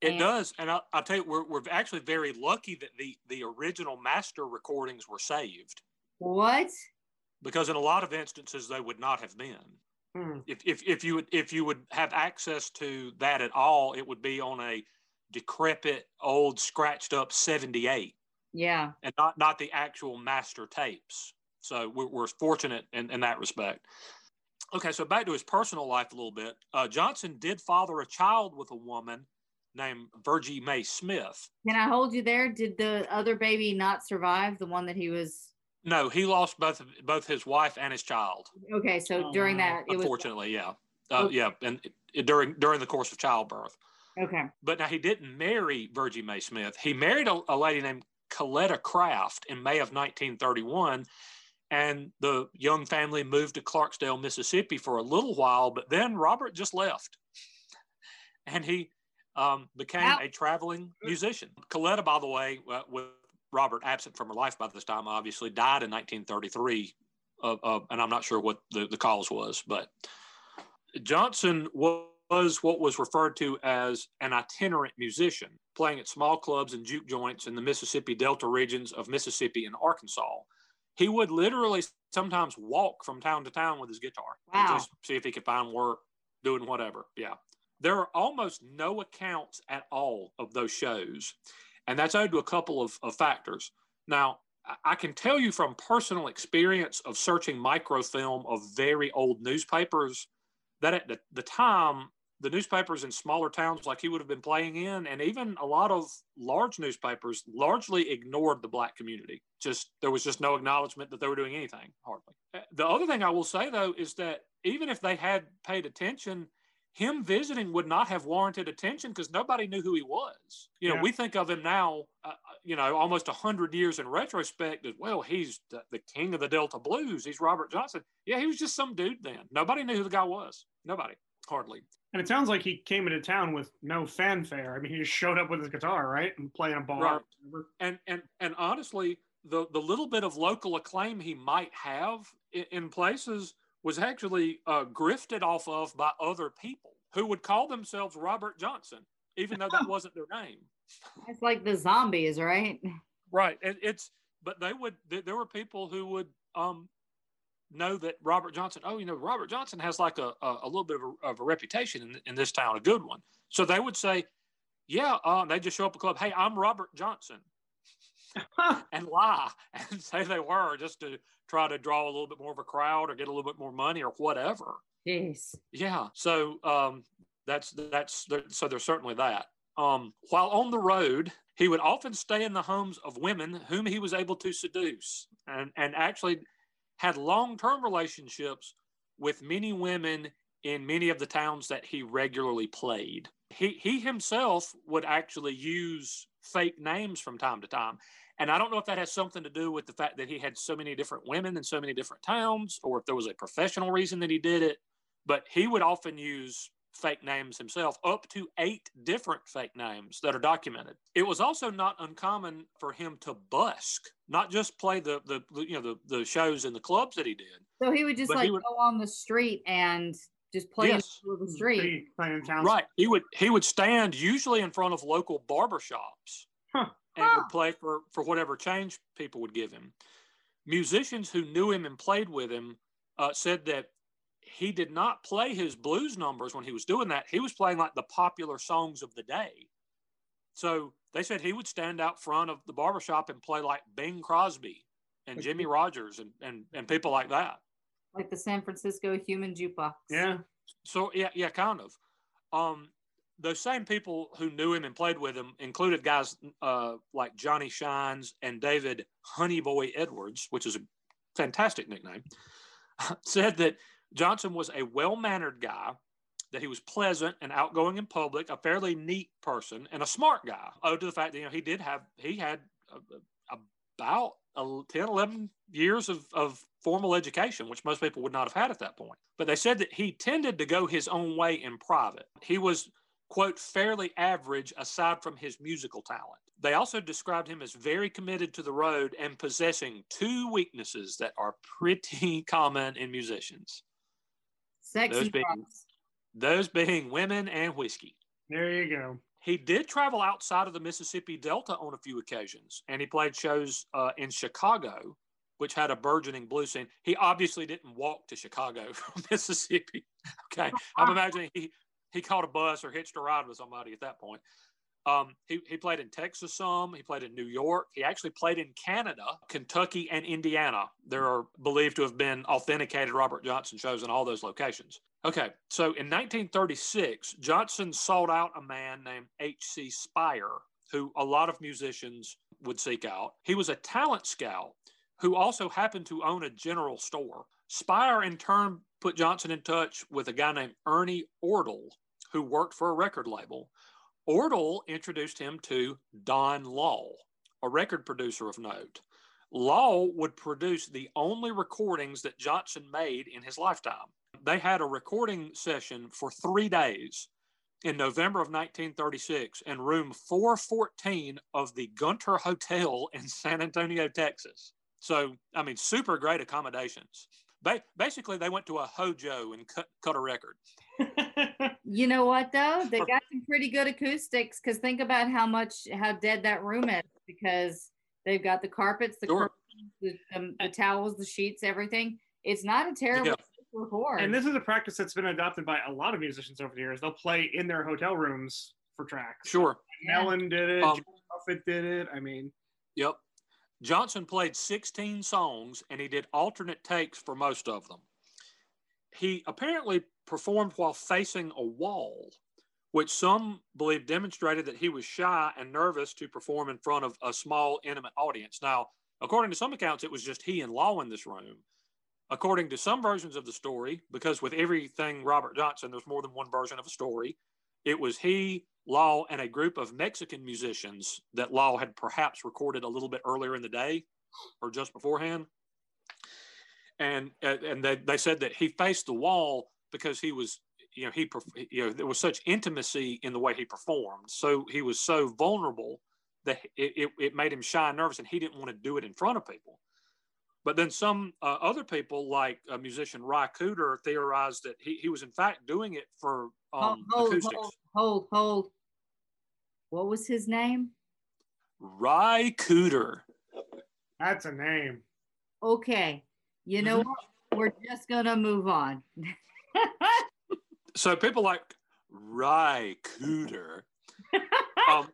It And- does, and I'll, I'll tell you, we're, we're actually very lucky that the the original master recordings were saved What? because in a lot of instances they would not have been. Hmm. If, if, if you would if you would have access to that at all, it would be on a decrepit, old, scratched up seventy eight, Yeah. and not not the actual master tapes. So we're, we're fortunate in, in that respect. Okay, so back to his personal life a little bit. Uh, Johnson did father a child with a woman named Virgie Mae Smith. Can I hold you there? Did the other baby not survive? The one that he was No, he lost both both his wife and his child. okay. So during that, it was Unfortunately, yeah, uh, Okay. yeah, and it, during during the course of childbirth. Okay. But now he didn't marry Virgie Mae Smith. He married a, a lady named Coletta Craft in May of 1931, and the young family moved to Clarksdale, Mississippi for a little while. But then Robert just left, and he um, became Wow. a traveling musician. Coletta, by the way, uh, with Robert absent from her life by this time, obviously died in 1933, uh, uh, and I'm not sure what the, the cause was, but Johnson was what was referred to as an itinerant musician, playing at small clubs and juke joints in the Mississippi Delta regions of Mississippi and Arkansas. He would literally sometimes walk from town to town with his guitar and Wow. just see if he could find work doing whatever. Yeah. There are almost no accounts at all of those shows. And that's owed to a couple of, of factors. Now, I- I can tell you from personal experience of searching microfilm of very old newspapers that at the, the time, the newspapers in smaller towns like he would have been playing in, and even a lot of large newspapers largely ignored the black community. Just there was just no acknowledgement that they were doing anything, hardly. Uh, The other thing I will say though is that even if they had paid attention, him visiting would not have warranted attention because nobody knew who he was. You know, Yeah. we think of him now, uh, you know, almost a hundred years in retrospect as well. He's the, the king of the Delta blues. He's Robert Johnson. Yeah, he was just some dude then. Nobody knew who the guy was. Nobody, hardly. And it sounds like he came into town with no fanfare. I mean, he just showed up with his guitar, right, and playing a bar. Right. And and and honestly, the the little bit of local acclaim he might have in, in places was actually uh, grifted off of by other people who would call themselves Robert Johnson, even though that wasn't their name. It's like the zombies, right? Right. It, it's but they would there were people who would um know that Robert Johnson. Oh, you know, Robert Johnson has like a a, a little bit of a, of a reputation in, in this town, a good one. So they would say, yeah. Uh, they just show up at the club. Hey, I'm Robert Johnson, and lie and say they were just to try to draw a little bit more of a crowd or get a little bit more money or whatever. Jeez. Yeah. So um, that's that's so there's certainly that. Um, while on the road, he would often stay in the homes of women whom he was able to seduce, and and actually had long term relationships with many women in many of the towns that he regularly played. He he himself would actually use fake names from time to time. And I don't know if that has something to do with the fact that he had so many different women in so many different towns, or if there was a professional reason that he did it. But he would often use fake names himself, up to eight different fake names that are documented. It was also not uncommon for him to busk, not just play the the you know the, the shows in the clubs that he did. So he would just like he would- go on the street and just play in Yes. the the street. Street, playing in town. Right. He would he would stand usually in front of local barber shops Huh. and Huh. would play for for whatever change people would give him. Musicians who knew him and played with him uh, said that he did not play his blues numbers when he was doing that. He was playing like the popular songs of the day. So they said he would stand out front of the barber shop and play like Bing Crosby and Jimmie Rodgers and, and, and people like that. Like the San Francisco Human Jukebox. Yeah. So yeah, yeah, kind of. Um, those same people who knew him and played with him included guys uh, like Johnny Shines and David Honeyboy Edwards, which is a fantastic nickname. said that Johnson was a well-mannered guy, that he was pleasant and outgoing in public, a fairly neat person, and a smart guy. Owed to the fact that you know he did have he had uh, about uh, 10, 11 years of, of formal education, which most people would not have had at that point. But they said that he tended to go his own way in private. He was, quote, fairly average aside from his musical talent. They also described him as very committed to the road and possessing two weaknesses that are pretty common in musicians Sex Those being- drugs. those being women and whiskey. There you go. He did travel outside of the Mississippi Delta on a few occasions, and he played shows uh, in Chicago, which had a burgeoning blues scene. He obviously didn't walk to Chicago from Mississippi. Okay, I'm imagining he he caught a bus or hitched a ride with somebody at that point. Um, he, he played in Texas some. He played in New York. He actually played in Canada, Kentucky, and Indiana. There are believed to have been authenticated Robert Johnson shows in all those locations. Okay, so in 1936, Johnson sought out a man named H.C. Speir, who a lot of musicians would seek out. He was a talent scout who also happened to own a general store. Speir, in turn, put Johnson in touch with a guy named Ernie Oertle, who worked for a record label. Oertle introduced him to Don Law, a record producer of note. Law would produce the only recordings that Johnson made in his lifetime. They had a recording session for three days in November of 1936 in room 414 of the Gunter Hotel in San Antonio, Texas. So, I mean, super great accommodations. Ba- basically, they went to a Hojo and cut, cut a record. You know what though? They got pretty good acoustics because think about how much how dead that room is because they've got the carpets, the Sure. curtains, the, the, the towels, the sheets, everything. It's not a terrible Yeah. record. and this is a practice that's been adopted by a lot of musicians over the years. They'll play in their hotel rooms for tracks. Sure. Yeah. Mellon did it. Um, Buffett did it. I mean, Yep. Johnson played 16 songs and he did alternate takes for most of them. He apparently performed while facing a wall, which some believe demonstrated that he was shy and nervous to perform in front of a small, intimate audience. Now, according to some accounts, it was just he and Law in this room. According to some versions of the story, because with everything Robert Johnson, there's more than one version of a story, it was he, Law, and a group of Mexican musicians that Law had perhaps recorded a little bit earlier in the day or just beforehand. And and they, they said that he faced the wall because he was, you know, he perf- you know there was such intimacy in the way he performed, so he was so vulnerable that it, it, it made him shy and nervous, and he didn't want to do it in front of people. But then some uh, other people, like a musician Ry Cooder, theorized that he, he was in fact doing it for hold, um, hold, acoustics. hold, hold, hold. What was his name? Ry Cooder. that's a name. Okay. You know Mhm. what? We're just gonna move on. So people like Ry Cooder um,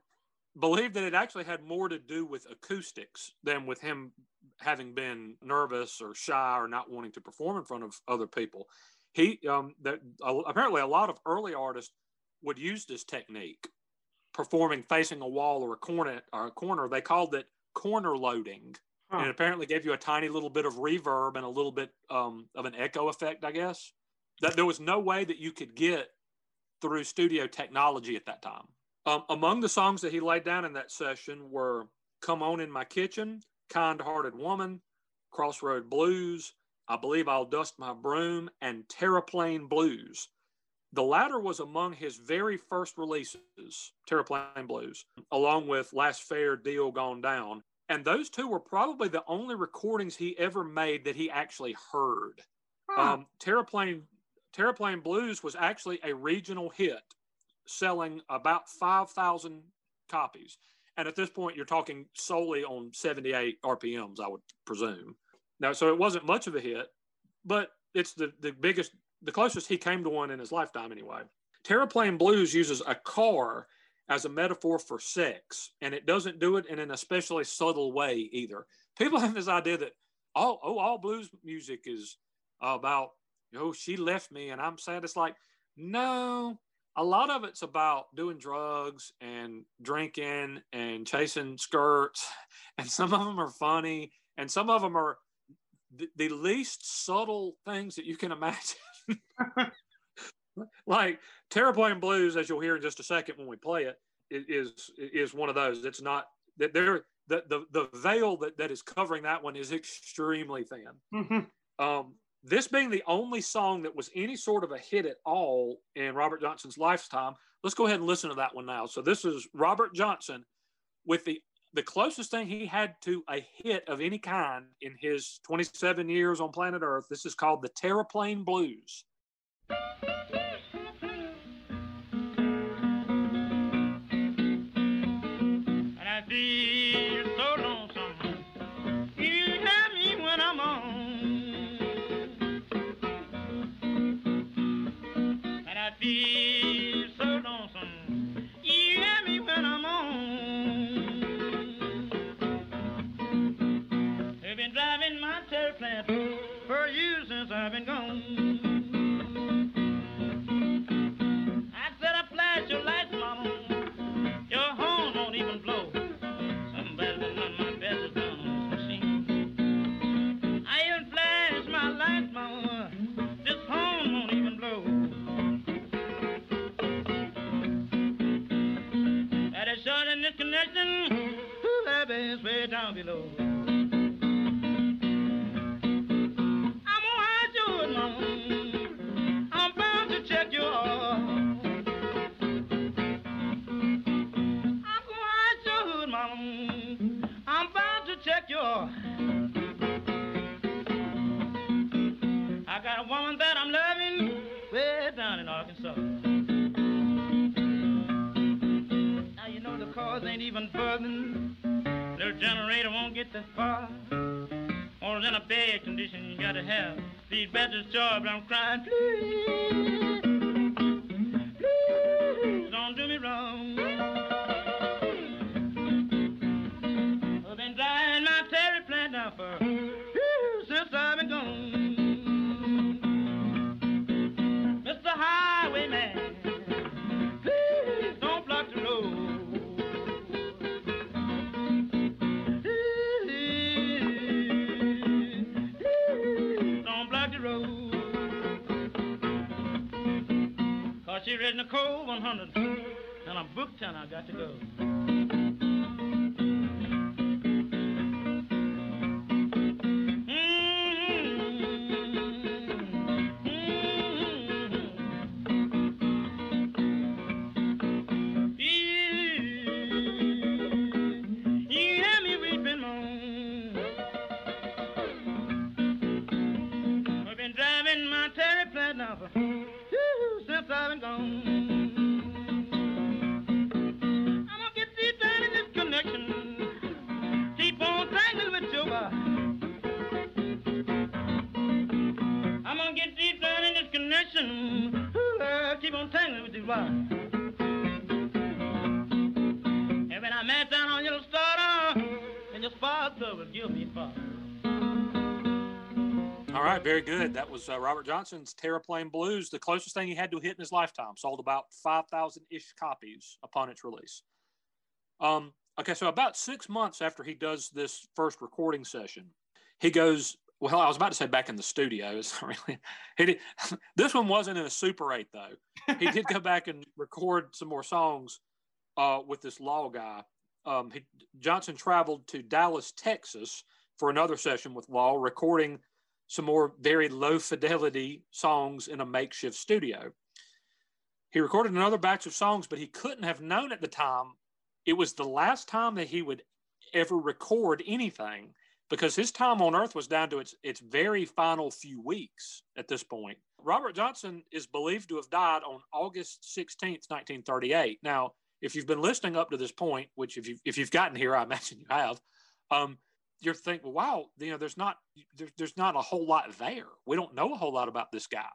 believe that it actually had more to do with acoustics than with him having been nervous or shy or not wanting to perform in front of other people. He um, that uh, apparently a lot of early artists would use this technique, performing facing a wall or a corner. Or a corner. They called it corner loading, and it apparently gave you a tiny little bit of reverb and a little bit um, of an echo effect. I guess that there was no way that you could get through studio technology at that time. Um, among the songs that he laid down in that session were Come On in My Kitchen, Kind Hearted Woman, Crossroad Blues, I Believe I'll Dust My Broom, and Terraplane Blues. The latter was among his very first releases, Terraplane Blues, along with Last Fair Deal Gone Down. And those two were probably the only recordings he ever made that he actually heard. Huh. Um, Terraplane, Terraplane Blues was actually a regional hit, selling about 5,000 copies. And at this point, you're talking solely on 78 RPMs, I would presume. Now, so it wasn't much of a hit, but it's the, the biggest, the closest he came to one in his lifetime, anyway. Terraplane Blues uses a car as a metaphor for sex, and it doesn't do it in an especially subtle way either. People have this idea that all oh all blues music is about oh she left me and I'm sad. It's like no, a lot of it's about doing drugs and drinking and chasing skirts, and some of them are funny, and some of them are the, the least subtle things that you can imagine. like Terraplane Blues, as you'll hear in just a second when we play it, is is one of those. It's not that there the, the the veil that, that is covering that one is extremely thin. Mhm. Um, this being the only song that was any sort of a hit at all in Robert Johnson's lifetime, let's go ahead and listen to that one now. So this is Robert Johnson with the the closest thing he had to a hit of any kind in his 27 years on planet Earth. This is called the Terraplane Blues. Short ain't buzzing. Little generator won't get that far. Or in a bad condition, you gotta have these batteries charged. I'm crying, please the road. Cause she read Nicole 100 and a book ten I got to go. Uh, Robert Johnson's Terraplane Blues, the closest thing he had to a hit in his lifetime. Sold about 5,000 ish copies upon its release. Um, okay, so about six months after he does this first recording session, he goes. Well, I was about to say back in the studio. It's really. He did, this one wasn't in a Super 8, though. He did go back and record some more songs uh, with this law guy. um, he, Johnson traveled to Dallas, Texas for another session with Law, recording some more very low fidelity songs in a makeshift studio. He recorded another batch of songs, but he couldn't have known at the time it was the last time that he would ever record anything because his time on earth was down to its its very final few weeks at this point. Robert Johnson is believed to have died on August 16th, 1938. Now, if you've been listening up to this point, which if you've, if you've gotten here, I imagine you have, um, you're thinking, wow, you know, there's not there's there's not a whole lot there. We don't know a whole lot about this guy.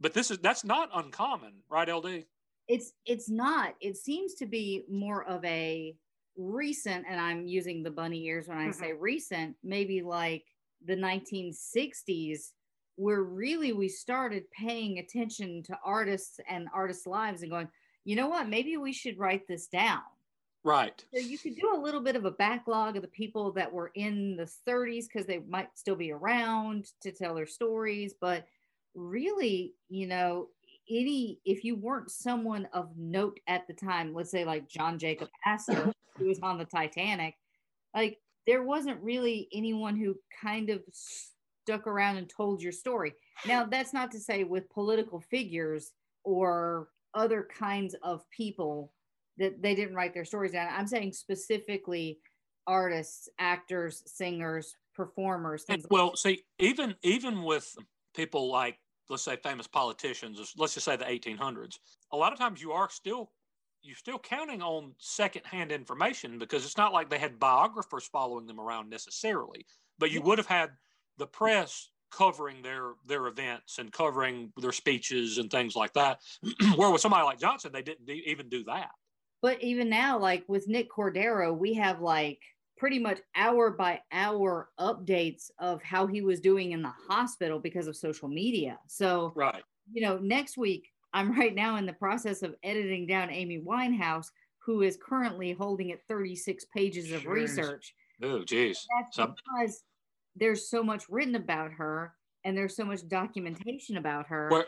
But this is that's not uncommon, right, LD? It's it's not. It seems to be more of a recent, and I'm using the bunny ears when I Mhm. say recent, maybe like the 1960s, where really we started paying attention to artists and artists' lives and going, you know what, maybe we should write this down. Right. So you could do a little bit of a backlog of the people that were in the 30s because they might still be around to tell their stories. But really, you know, any if you weren't someone of note at the time, let's say like John Jacob Astor, who was on the Titanic, like there wasn't really anyone who kind of stuck around and told your story. Now, that's not to say with political figures or other kinds of people that they didn't write their stories down. I'm saying specifically artists, actors, singers, performers, things like Well, see, even even with people like let's say famous politicians, let's just say the 1800s, a lot of times you are still you're still counting on secondhand information because it's not like they had biographers following them around necessarily, but you Yeah. would have had the press covering their their events and covering their speeches and things like that. Where with somebody like Johnson, they didn't even do that. But even now, like with Nick Cordero, we have like pretty much hour by hour updates of how he was doing in the hospital because of social media. So, Right. you know, next week, I'm right now in the process of editing down Amy Winehouse, who is currently holding at 36 pages of Jeez. research. Oh, geez. That's because there's so much written about her and there's so much documentation about her. Where,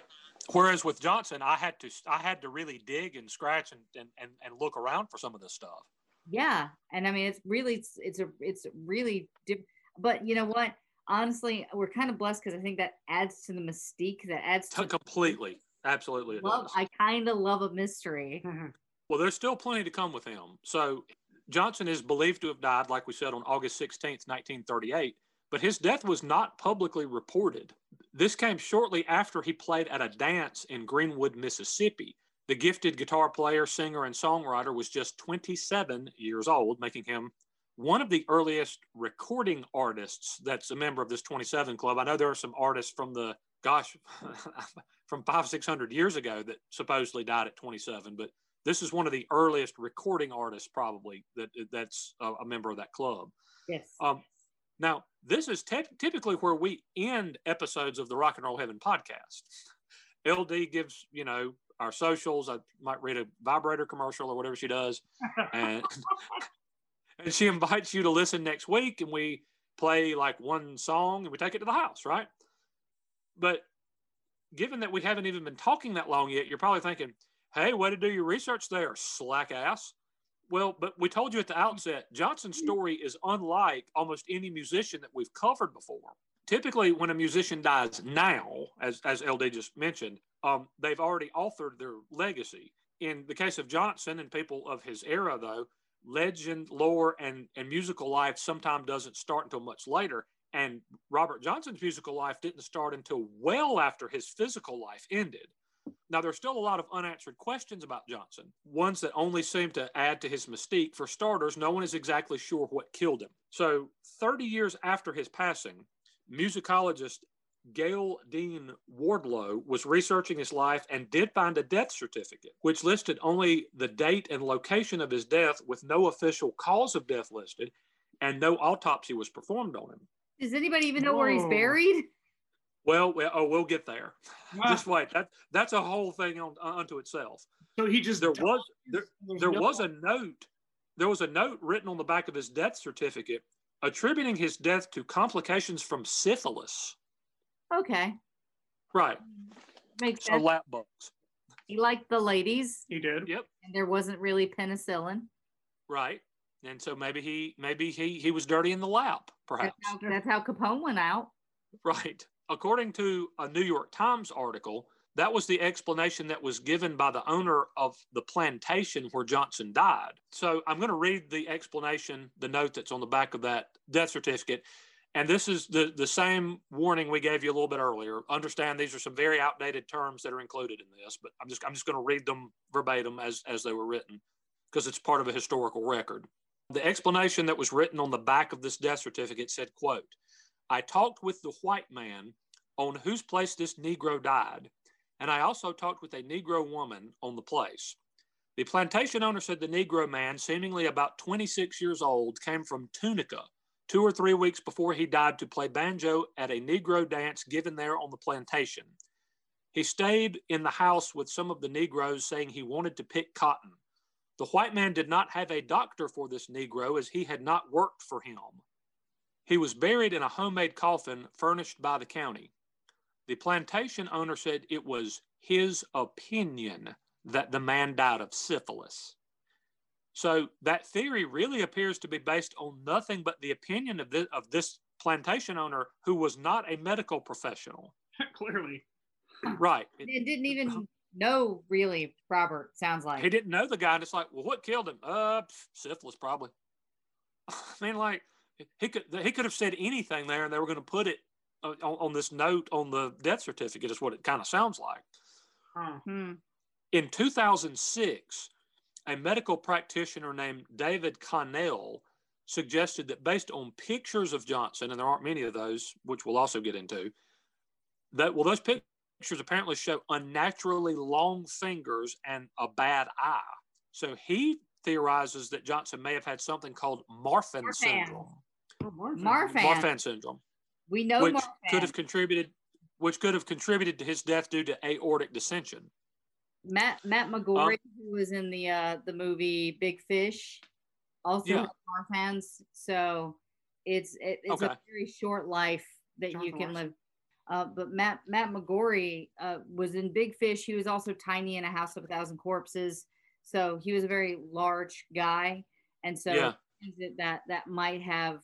whereas with Johnson, I had to I had to really dig and scratch and, and, and, and look around for some of this stuff. yeah and i mean it's really it's, it's a it's really diff- but you know what honestly we're kind of blessed because i think that adds to the mystique that adds to Completely. Absolutely. Love does. i kind of love a mystery Well, there's still plenty to come with him. So Johnson is believed to have died, like we said, on August 16th, 1938, but his death was not publicly reported. This came shortly after he played at a dance in Greenwood, Mississippi. The gifted guitar player, singer, and songwriter was just 27 years old, making him one of the earliest recording artists that's a member of this 27 club. I know there are some artists from the, gosh, from five, 600 years ago that supposedly died at 27, but this is one of the earliest recording artists probably that that's a, a member of that club yes um, now this is te- typically where we end episodes of the rock and roll heaven podcast. Ld gives you know our socials. I might read a vibrator commercial or whatever she does. And, and she invites you to listen next week and we play like one song and we take it to the house right? But given that we haven't even been talking that long yet you're probably thinking hey, way to do your research there, slack ass. Well, but we told you at the outset, Johnson's story is unlike almost any musician that we've covered before. Typically, when a musician dies now, as, as LD just mentioned, um, they've already authored their legacy. In the case of Johnson and people of his era, though, legend, lore, and, and musical life sometimes doesn't start until much later. And Robert Johnson's musical life didn't start until well after his physical life ended. Now, there's still a lot of unanswered questions about Johnson, ones that only seem to add to his mystique. For starters, no one is exactly sure what killed him. So, 30 years after his passing, musicologist Gayle Dean Wardlow was researching his life and did find a death certificate, which listed only the date and location of his death with no official cause of death listed, and no autopsy was performed on him. does anybody even know where he's buried Well, well oh, we'll get there. Ah, Just wait. That that's a whole thing on, unto itself. so he just There was there, there no- was a note. There was a note written on the back of his death certificate attributing his death to complications from syphilis. okay Right. makes So sense lap bugs. he liked the ladies He did. Yep. and there wasn't really penicillin Right. and so maybe he maybe he he was dirty in the lap, perhaps. That's how, that's how Capone went out. Right. According to a New York Times article, that was the explanation that was given by the owner of the plantation where Johnson died. So I'm going to read the explanation, the note that's on the back of that death certificate. And this is the, the same warning we gave you a little bit earlier. Understand these are some very outdated terms that are included in this, but I'm just I'm just going to read them verbatim as, as they were written because it's part of a historical record. The explanation that was written on the back of this death certificate said, quote, I talked with the white man on whose place this Negro died, and I also talked with a Negro woman on the place. The plantation owner said the Negro man, seemingly about 26 years old, came from Tunica two or three weeks before he died to play banjo at a Negro dance given there on the plantation. He stayed in the house with some of the Negroes, saying he wanted to pick cotton. The white man did not have a doctor for this Negro as he had not worked for him. He was buried in a homemade coffin furnished by the county. The plantation owner said it was his opinion that the man died of syphilis. So that theory really appears to be based on nothing but the opinion of this, of this plantation owner who was not a medical professional. Clearly. Right. It didn't even know really, Robert, sounds like. He didn't know the guy. And it's like, well, what killed him? Uh, syphilis, probably. I mean, like, he could he could have said anything there, and they were going to put it on, on, this note on the death certificate. Is what it kind of sounds like. Hmm. In 2006, a medical practitioner named David Connell suggested that based on pictures of Johnson, and there aren't many of those, which we'll also get into, that well, those pictures apparently show unnaturally long fingers and a bad eye. So he theorizes that Johnson may have had something called Marfan, Marfan. syndrome. Marfan. Marfan syndrome, We know which Marfan. could have contributed, which could have contributed to his death due to aortic dissection. Matt Matt McGrory, who was in the uh the movie Big Fish, also Yeah. had Marfan's. So it's it, it's Okay. a very short life that you can Larson. live. Uh, but Matt Matt McGrory uh, was in Big Fish. He was also tiny in a House of a Thousand Corpses. So he was a very large guy, and so Yeah. that that that might have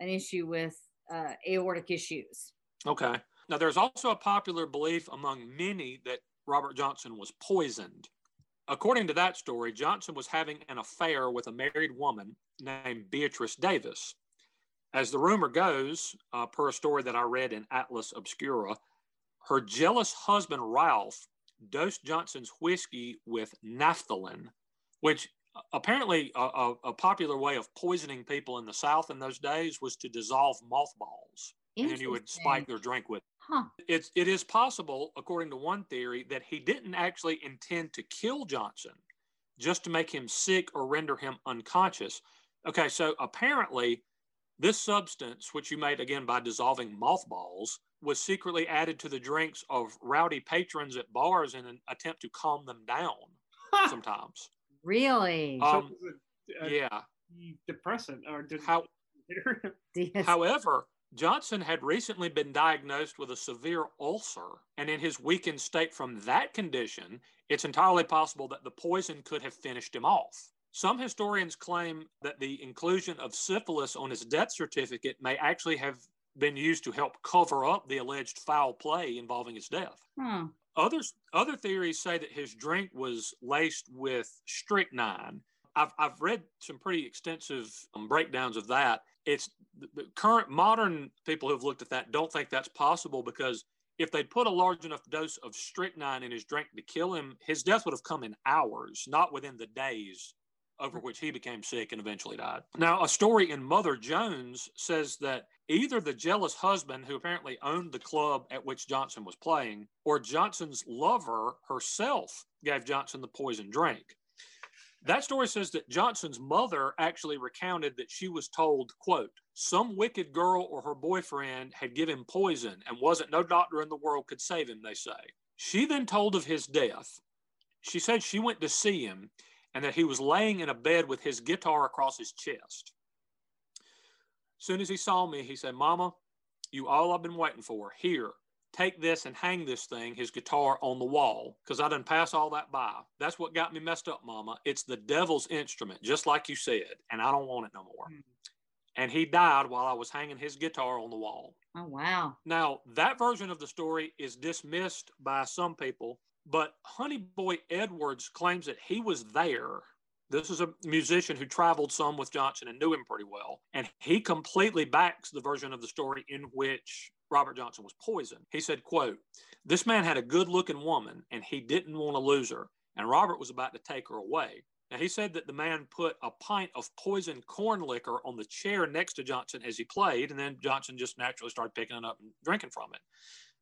an issue with uh, aortic issues. Okay. Now, there's also a popular belief among many that Robert Johnson was poisoned. According to that story, Johnson was having an affair with a married woman named Beatrice Davis. As the rumor goes, uh, per a story that I read in Atlas Obscura, her jealous husband Ralph dosed Johnson's whiskey with naphthalene, which apparently a, a, a popular way of poisoning people in the South in those days was to dissolve mothballs, and then you would spike their drink with. Huh. It's it is possible, according to one theory, that he didn't actually intend to kill Johnson, just to make him sick or render him unconscious. Okay, so apparently, this substance, which you made again by dissolving mothballs, was secretly added to the drinks of rowdy patrons at bars in an attempt to calm them down. Sometimes, Really? So Um, it was a- a yeah. depressant or did How However, Johnson had recently been diagnosed with a severe ulcer, and in his weakened state from that condition, it's entirely possible that the poison could have finished him off. Some historians claim that the inclusion of syphilis on his death certificate may actually have been used to help cover up the alleged foul play involving his death. Hmm. Others, other theories say that his drink was laced with strychnine. I've, I've read some pretty extensive um, breakdowns of that. It's the, current modern people who've looked at that don't think that's possible because if they'd put a large enough dose of strychnine in his drink to kill him, his death would have come in hours, not within the days over which he became sick and eventually died. Now, a story in Mother Jones says that either the jealous husband, who apparently owned the club at which Johnson was playing, or Johnson's lover herself gave Johnson the poison drink. That story says that Johnson's mother actually recounted that she was told, quote, some wicked girl or her boyfriend had given him poison and wasn't no doctor in the world could save him, they say. She then told of his death. She said she went to see him and that he was laying in a bed with his guitar across his chest. Soon as he saw me, he said, Mama, you all I've been waiting for. Here, take this and hang this thing, his guitar, on the wall because I didn't pass all that by. That's what got me messed up, Mama. It's the devil's instrument, just like you said, and I don't want it no more. Hmm. And he died while I was hanging his guitar on the wall. Oh wow. Now, that version of the story is dismissed by some people, but Honey Boy Edwards claims that he was there. This is a musician who traveled some with Johnson and knew him pretty well. And he completely backs the version of the story in which Robert Johnson was poisoned. He said, quote, this man had a good looking woman and he didn't want to lose her. And Robert was about to take her away. Now, he said that the man put a pint of poisoned corn liquor on the chair next to Johnson as he played, and then Johnson just naturally started picking it up and drinking from it.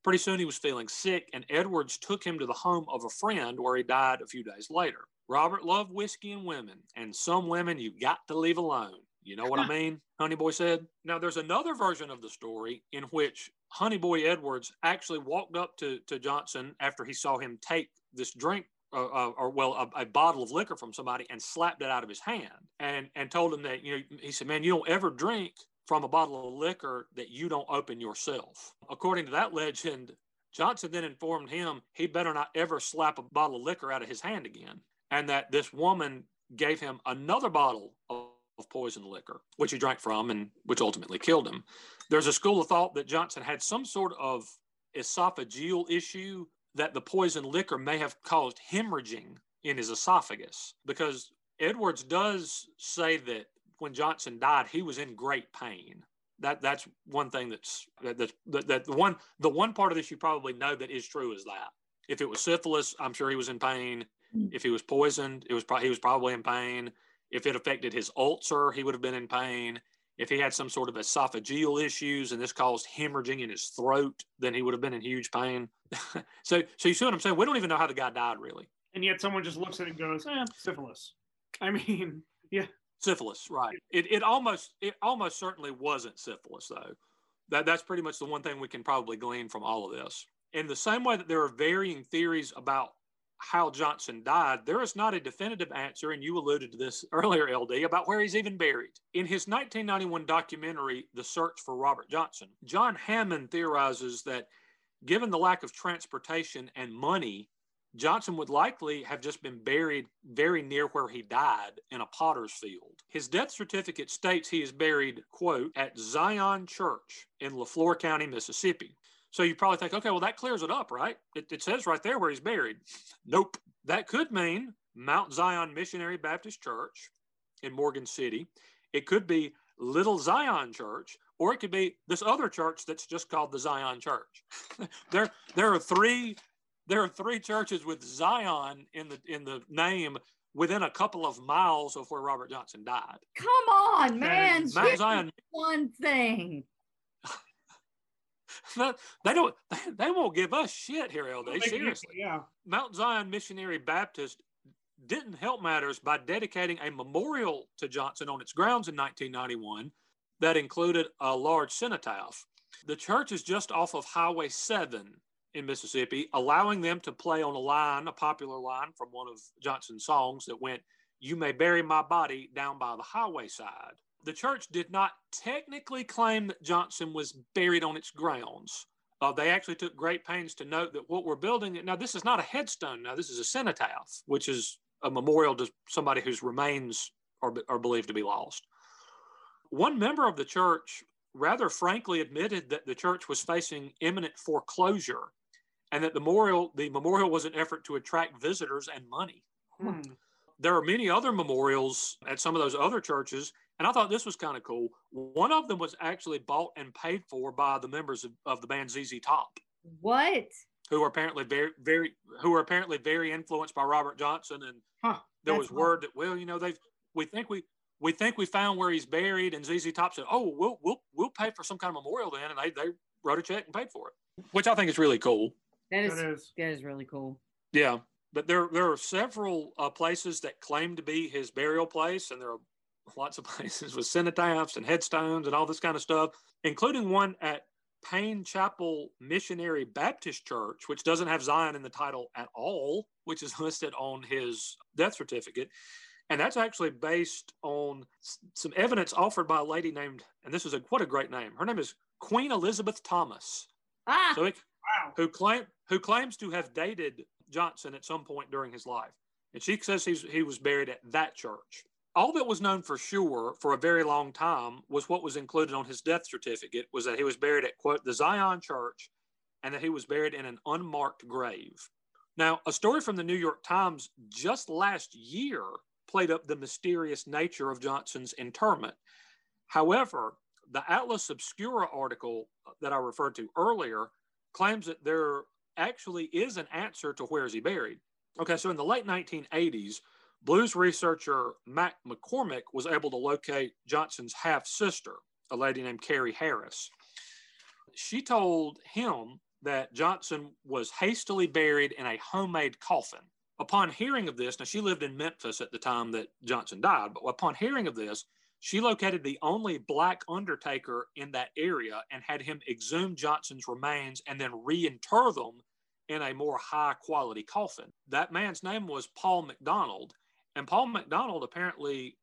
Pretty soon he was feeling sick, and Edwards took him to the home of a friend where he died a few days later. Robert loved whiskey and women, and some women you got to leave alone. You know what I mean? Honey Boy said. Now, there's another version of the story in which Honey Boy Edwards actually walked up to, to Johnson after he saw him take this drink uh, uh, or well, a, a, bottle of liquor from somebody and slapped it out of his hand and and told him that you know he said, man, you don't ever drink from a bottle of liquor that you don't open yourself. According to that legend, Johnson then informed him he better not ever slap a bottle of liquor out of his hand again, and that this woman gave him another bottle of, poison liquor, which he drank from and which ultimately killed him. There's a school of thought that Johnson had some sort of esophageal issue that the poison liquor may have caused hemorrhaging in his esophagus because Edwards does say that when Johnson died, he was in great pain. That that's one thing that's that, that, that, that the one the one part of this you probably know that is true is that if it was syphilis, I'm sure he was in pain. If he was poisoned, it was pro- he was probably in pain. If it affected his ulcer, he would have been in pain. If he had some sort of esophageal issues and this caused hemorrhaging in his throat, then he would have been in huge pain. so, so you see what I'm saying? We don't even know how the guy died, really. And yet someone just looks at it and goes, eh, syphilis. I mean, yeah. Syphilis, right? It, it almost it almost certainly wasn't syphilis, though. That that's pretty much the one thing we can probably glean from all of this. In the same way that there are varying theories about how Johnson died, there is not a definitive answer, and you alluded to this earlier, LD, about where he's even buried. In his 1991 documentary, The Search for Robert Johnson, John Hammond theorizes that given the lack of transportation and money, Johnson would likely have just been buried very near where he died in a potter's field. His death certificate states he is buried, quote, at Zion Church in LeFlore County, Mississippi. So you probably think, okay, well, that clears it up, right? It, it, says right there where he's buried. Nope. That could mean Mount Zion Missionary Baptist Church in Morgan City. It could be Little Zion Church, or it could be this other church that's just called the Zion Church. there, there are three, there are three churches with Zion in the in the name within a couple of miles of where Robert Johnson died. Come on, man. Mount Zion. One thing. they don't they won't give us shit here ld They- seriously Yeah. mount zion missionary baptist didn't help matters by dedicating a memorial to johnson on its grounds in 1991 that included a large cenotaph the church is just off of highway 7 in mississippi allowing them to play on a line a popular line from one of johnson's songs that went you may bury my body down by the highway side the church did not technically claim that Johnson was buried on its grounds. Uh, they actually took great pains to note that what we're building now this is not a headstone. Now this is a cenotaph, which is a memorial to somebody whose remains are, are believed to be lost. One member of the church rather frankly admitted that the church was facing imminent foreclosure, and that the memorial the memorial was an effort to attract visitors and money. Hmm. There are many other memorials at some of those other churches and I thought this was kind of cool. One of them was actually bought and paid for by the members of, of the band ZZ Top, What? who are apparently very, very, who are apparently very influenced by Robert Johnson. And Huh. there was word that, well, you know, they've, we think we, we think we found where he's buried. And ZZ Top said, oh, we'll, we'll, we'll pay for some kind of memorial then. And they, they wrote a check and paid for it, which I think is really cool. That is That is. that is really cool. Yeah. But there, there are several uh, places that claim to be his burial place, and there are lots of places with cenotaphs and headstones and all this kind of stuff, including one at Payne Chapel Missionary Baptist Church, which doesn't have Zion in the title at all, which is listed on his death certificate. And that's actually based on some evidence offered by a lady named, and this is a what a great name. Her name is Queen Elizabeth Thomas. Ah, So it, Wow. who claim who claims to have dated Johnson at some point during his life, and she says he's, he was buried at that church. All that was known for sure for a very long time was what was included on his death certificate was that he was buried at quote the Zion Church, and that he was buried in an unmarked grave. Now, a story from the New York Times just last year played up the mysterious nature of Johnson's interment. However, the Atlas Obscura article that I referred to earlier claims that there actually is an answer to where is he buried. Okay, so in the late 1980s, blues researcher Mack McCormick was able to locate Johnson's half sister, a lady named Carrie Harris. She told him that Johnson was hastily buried in a homemade coffin. Upon hearing of this, now she lived in Memphis at the time that Johnson died, but upon hearing of this, she located the only black undertaker in that area and had him exhume Johnson's remains and then reinter them in a more high quality coffin. That man's name was Paul McDonald, and Paul McDonald apparently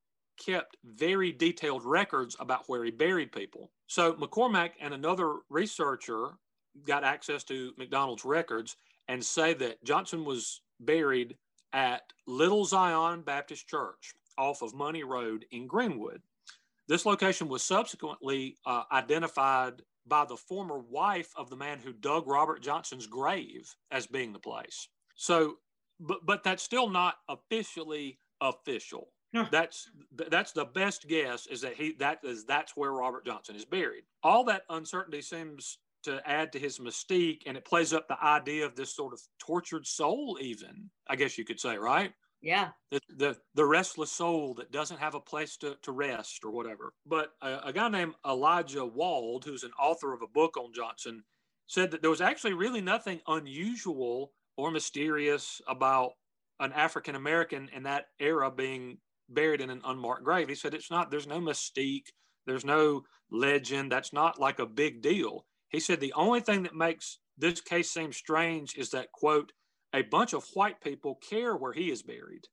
kept very detailed records about where he buried people. So McCormick and another researcher got access to McDonald's records and say that Johnson was buried at Little Zion Baptist Church off of Money Road in Greenwood. This location was subsequently uh, identified by the former wife of the man who dug Robert Johnson's grave as being the place. So, but but that's still not officially official. No. That's that's the best guess is that he that is that's where Robert Johnson is buried. All that uncertainty seems to add to his mystique, and it plays up the idea of this sort of tortured soul. Even I guess you could say, right? Yeah. the, the the restless soul that doesn't have a place to, to rest or whatever. But a, a guy named Elijah Wald, who's an author of a book on Johnson, said that there was actually really nothing unusual or mysterious about an African American in that era being buried in an unmarked grave. He said it's not. There's no mystique. There's no legend. That's not like a big deal. He said the only thing that makes this case seem strange is that quote a bunch of white people care where he is buried,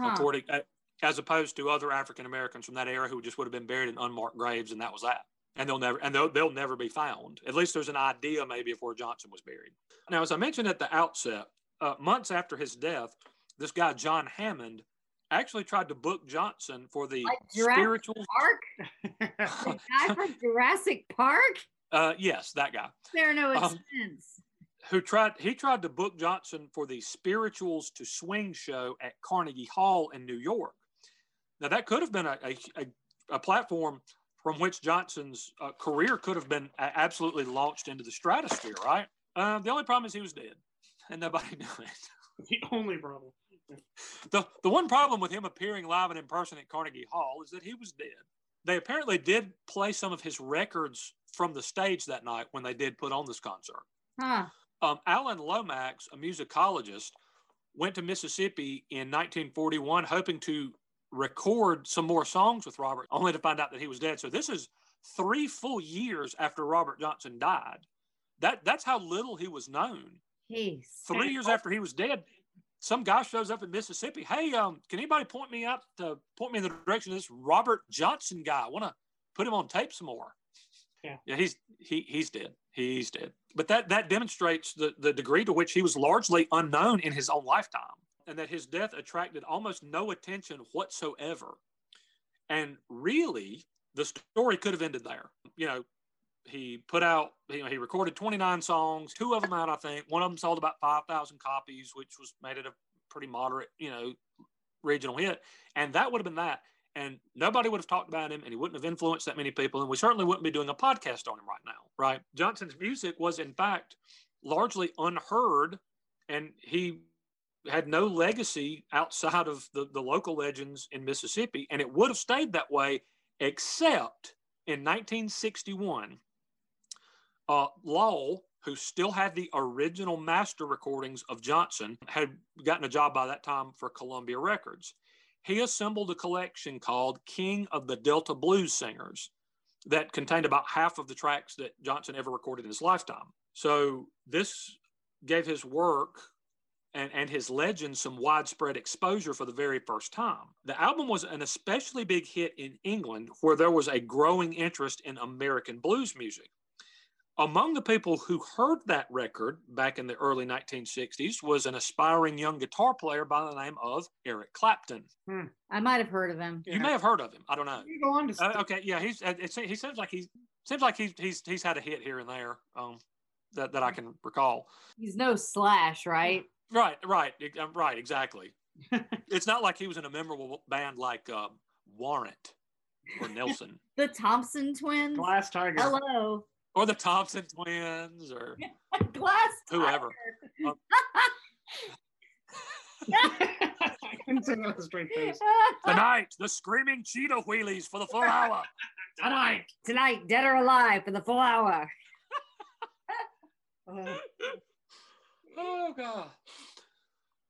Huh. according uh, as opposed to other African Americans from that era who just would have been buried in unmarked graves, and that was that. And they'll never and they'll, they'll never be found. At least there's an idea maybe of where Johnson was buried. Now, as I mentioned at the outset, uh, months after his death, this guy John Hammond actually tried to book Johnson for the Like spiritual. Park? The guy from Jurassic Park? Uh, yes, that guy. There are no Um, expense. Who tried he tried to book Johnson for the Spirituals to Swing show at Carnegie Hall in New York. Now that could have been a, a, a, a platform from which Johnson's uh, career could have been absolutely launched into the stratosphere, right? Uh, the only problem is he was dead, and nobody knew it. the only problem. The the one problem with him appearing live and in person at Carnegie Hall is that he was dead. They apparently did play some of his records from the stage that night when they did put on this concert. Huh. Um, Alan Lomax, a musicologist, went to Mississippi in 1941 hoping to record some more songs with Robert, only to find out that he was dead. So this is three full years after Robert Johnson died. That that's how little he was known. Jeez. Three years after he was dead, some guy shows up in Mississippi. Hey, um, can anybody point me out to point me in the direction of this Robert Johnson guy? I want to put him on tape some more. Yeah. yeah, he's he he's dead. He's dead. But that that demonstrates the the degree to which he was largely unknown in his own lifetime, and that his death attracted almost no attention whatsoever. And really, the story could have ended there. You know, he put out you know he recorded 29 songs two of them out i think one of them sold about 5000 copies which was made it a pretty moderate you know regional hit and that would have been that and nobody would have talked about him and he wouldn't have influenced that many people and we certainly wouldn't be doing a podcast on him right now right johnson's music was in fact largely unheard and he had no legacy outside of the, the local legends in mississippi and it would have stayed that way except in 1961 uh, Lowell, who still had the original master recordings of Johnson, had gotten a job by that time for Columbia Records. He assembled a collection called King of the Delta Blues Singers that contained about half of the tracks that Johnson ever recorded in his lifetime. So this gave his work and, and his legend some widespread exposure for the very first time. The album was an especially big hit in England, where there was a growing interest in American blues music. Among the people who heard that record back in the early 1960s was an aspiring young guitar player by the name of Eric Clapton. I might have heard of him. You may have heard of him. I don't know. You go on to Uh, okay, yeah, he's uh, it, he seems like he seems like he's he's he's had a hit here and there um, that that I can recall. He's no Slash, right? Right, right, uh, right, exactly. it's not like he was in a memorable band like um, Warrant or Nelson The Thompson twins. Glass Tiger. Hello. Or the Thompson Twins or Glass. whoever. I couldn't say that with a straight face. Tonight, the screaming cheetah wheelies for the full hour. Tonight. Tonight, dead or alive for the full hour. Uh, Oh God.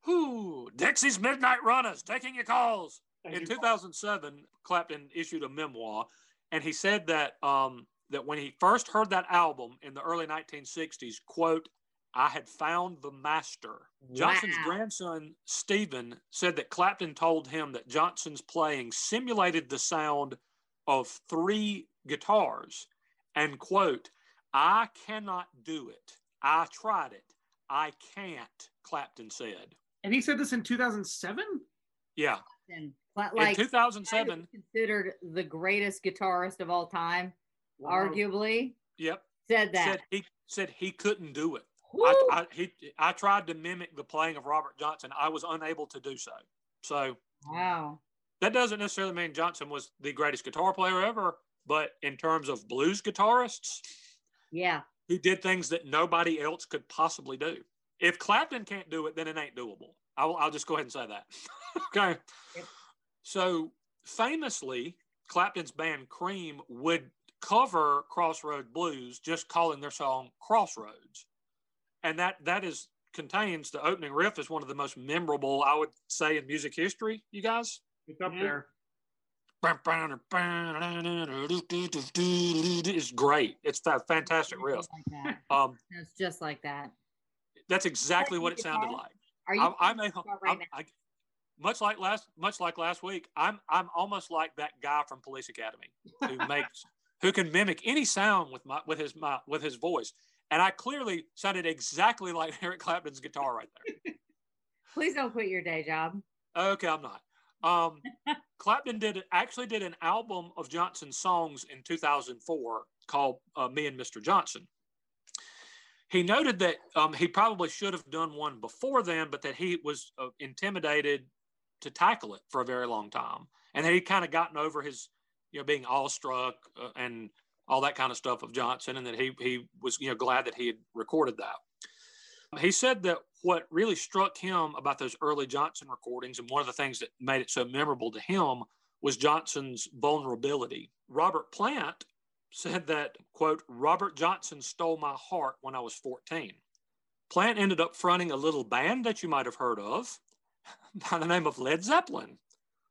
Who? Dexys Midnight Runners taking your calls. Thank in you. 2007, Clapton issued a memoir, and he said that um, that when he first heard that album in the early 1960s, quote, "I had found the master." Johnson's grandson Stephen said that Clapton told him that Johnson's playing simulated the sound of three guitars, and quote, "I cannot do it. I tried it. I can't." Clapton said. And he said this in 2007? Yeah, and Cla- in like 2007. considered the greatest guitarist of all time, Arguably, Yep. said that. said he said he couldn't do it. I, I he I tried to mimic the playing of Robert Johnson. I was unable to do so. So wow. that doesn't necessarily mean Johnson was the greatest guitar player ever, but in terms of blues guitarists, Yeah. he did things that nobody else could possibly do. If Clapton can't do it, then it ain't doable. I'll, I'll just go ahead and say that. okay. Yep. So famously, Clapton's band Cream would cover Crossroad Blues, just calling their song Crossroads, and that that is contains the opening riff is one of the most memorable, I would say, in music history. You guys. It's up Yeah. there. It's great. It's a fantastic riff. Like. Um, It's just like that. that's exactly what it Guitar? sounded like. Are you? I'm, I'm, a, right I'm? I, much like last, much like last week. I'm, I'm almost like that guy from Police Academy who makes, who can mimic any sound with my, with his, my, with his voice. And I clearly sounded exactly like Eric Clapton's guitar right there. Please don't quit your day job. Okay, I'm not. Um, Clapton did actually did an album of Johnson's songs in 2004 called uh, "Me and Mr. Johnson." He noted that um, he probably should have done one before then, but that he was uh, intimidated to tackle it for a very long time, and that he kind of gotten over his, you know, being awestruck uh, and all that kind of stuff of Johnson, and that he he was you know glad that he had recorded that. He said that what really struck him about those early Johnson recordings, and one of the things that made it so memorable to him, was Johnson's vulnerability. Robert Plant said that, quote, Robert Johnson stole my heart when I was 14. Plant ended up fronting a little band that you might have heard of by the name of Led Zeppelin.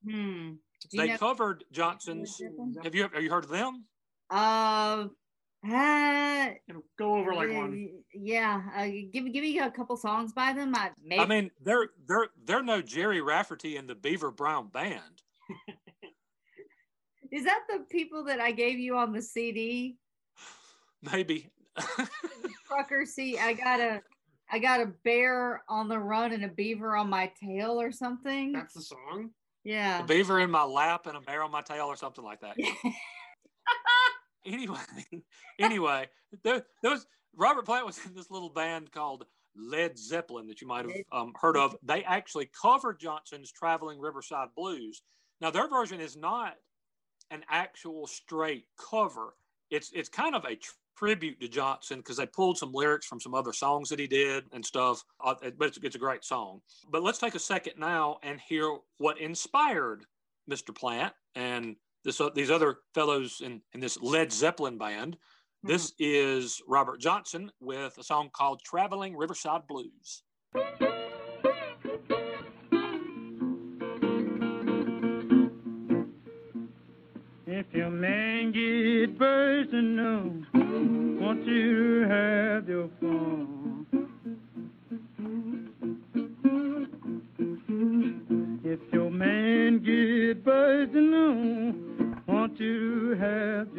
Hmm. Do you They know- covered Johnson's. Have you have you heard of them? Uh, uh, go over like one. Yeah, uh, give me give me a couple songs by them. I maybe I mean, they're they're they're no Jerry Rafferty and the Beaver Brown Band. is that the people that I gave you on the CD? Maybe. Trucker, see, I got a I got a bear on the run and a beaver on my tail or something. That's the song. A yeah. beaver in my lap and a bear on my tail or something like that. anyway, anyway, was Robert Plant was in this little band called Led Zeppelin that you might have um, heard of. They actually covered Johnson's "Traveling Riverside Blues." Now their version is not an actual straight cover. It's it's kind of a tribute to Johnson because they pulled some lyrics from some other songs that he did and stuff. Uh, but it's, it's a great song. But let's take a second now and hear what inspired Mr. Plant and this uh, these other fellows in, in this Led Zeppelin band. This is Robert Johnson with a song called Traveling Riverside Blues. If your man get personal, want you have your fun. If your man get personal, want you to have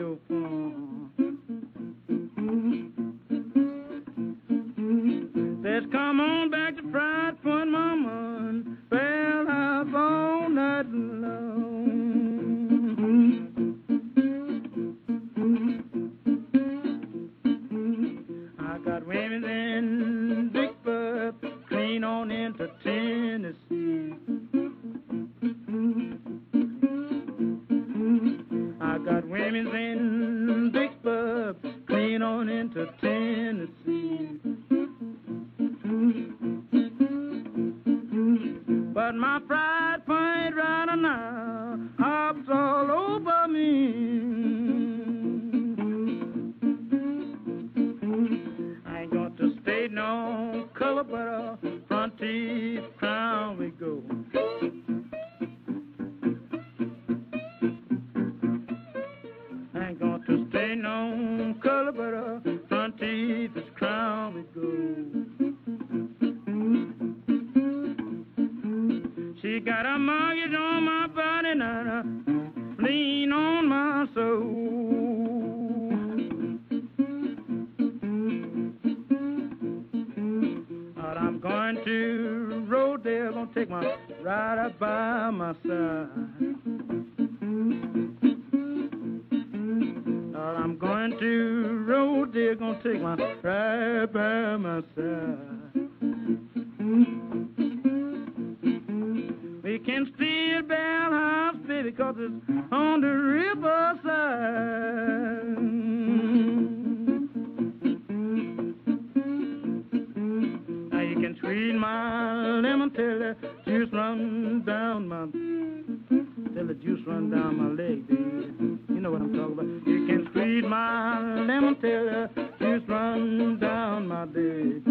juice down my leg.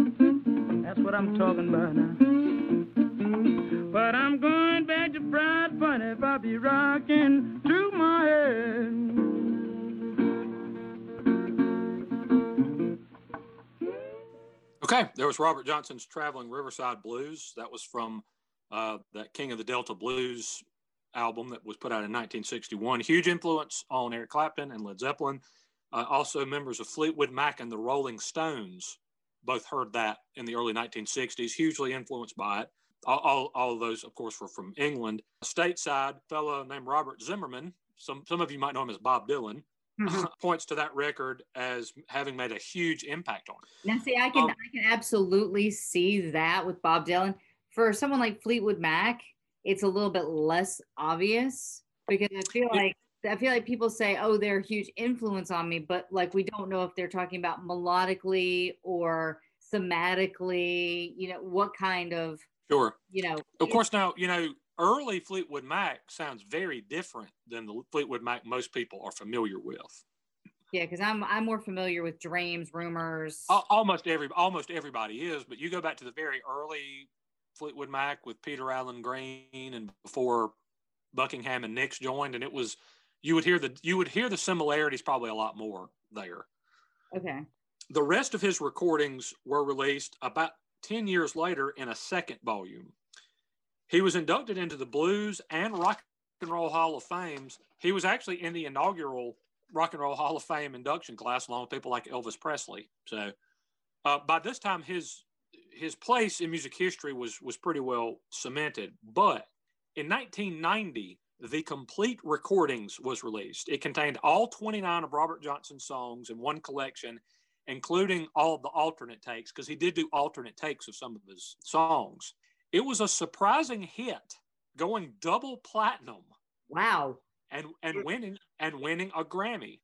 That's what I'm talking about now. But I'm going back to Friars Point if I be rocking through my head. Okay, there was Robert Johnson's Traveling Riverside Blues. That was from uh, that King of the Delta Blues album that was put out in 1961. Huge influence on Eric Clapton and Led Zeppelin. Uh, also, members of Fleetwood Mac and the Rolling Stones both heard that in the early 1960s, hugely influenced by it. All, all, all of those, of course, were from England. Stateside, fellow named Robert Zimmerman, some, some of you might know him as Bob Dylan, points to that record as having made a huge impact on it. Now, see, I can Um, I can absolutely see that with Bob Dylan. For someone like Fleetwood Mac, it's a little bit less obvious because I feel like I feel like people say, "Oh, they're a huge influence on me," but like we don't know if they're talking about melodically or thematically. You know, what kind of Sure. you know? Of course, now, you know, early Fleetwood Mac sounds very different than the Fleetwood Mac most people are familiar with. Yeah, because I'm I'm more familiar with Dreams, Rumors. Almost every almost everybody is, but you go back to the very early Fleetwood Mac with Peter Allen Green and before Buckingham and Nicks joined, and it was you would hear the you would hear the similarities probably a lot more there. Okay. The rest of his recordings were released about 10 years later in a second volume. He was inducted into the Blues and Rock and Roll Hall of Fames. He was actually in the inaugural Rock and Roll Hall of Fame induction class along with people like Elvis Presley. So uh, by this time, his his place in music history was was pretty well cemented. But in 1990, the complete recordings was released. It contained all 29 of Robert Johnson's songs in one collection, including all of the alternate takes, because he did do alternate takes of some of his songs. It was a surprising hit, going double platinum Wow. and and winning and winning a Grammy.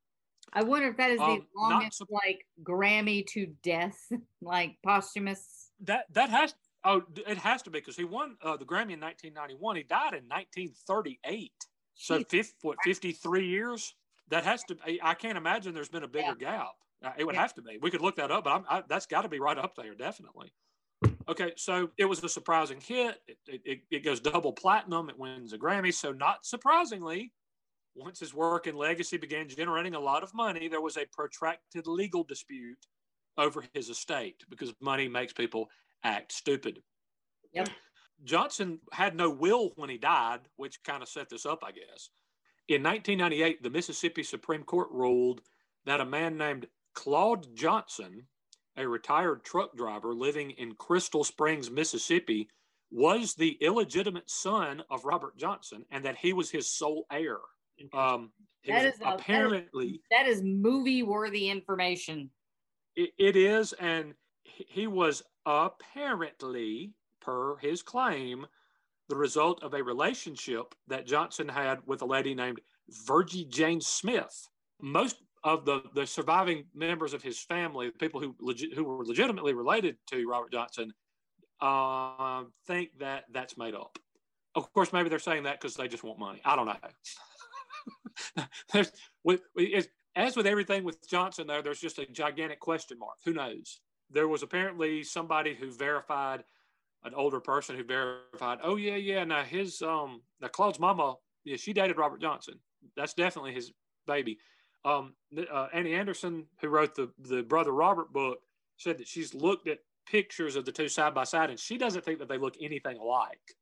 I wonder if that is the Um, longest sup- like Grammy to death, like posthumous. That that has oh it has to be because he won uh, the Grammy in 1991. He died in 1938. So Jeez. fifth, what 53 years? That has to. I, I can't imagine there's been a bigger gap. Uh, it would Yeah. have to be. We could look that up, but I'm, I, that's got to be right up there, definitely. Okay, so it was a surprising hit. It, it, it, it goes double platinum. It wins a Grammy. So not surprisingly, once his work and legacy began generating a lot of money, there was a protracted legal dispute over his estate because money makes people act stupid. Yep. Johnson had no will when he died, which kind of set this up, I guess. In 1998, the Mississippi Supreme Court ruled that a man named Claude Johnson, a retired truck driver living in Crystal Springs, Mississippi, was the illegitimate son of Robert Johnson and that he was his sole heir. Um, That was a- that is- apparently That is movie worthy information. it, it is, and he was apparently, per his claim, the result of a relationship that Johnson had with a lady named Virgie Jane Smith. Most of the, the surviving members of his family, the people who legit, who were legitimately related to Robert Johnson, uh, think that that's made up. Of course, maybe they're saying that because they just want money. I don't know. With, it's, as with everything with Johnson, there, there's just a gigantic question mark. Who knows? There was apparently somebody who verified, an older person who verified, oh yeah, yeah. Now his um, now Claude's mama, yeah, she dated Robert Johnson. That's definitely his baby. Um, uh, Annye Anderson, who wrote the the Brother Robert book, said that she's looked at pictures of the two side by side, and she doesn't think that they look anything alike.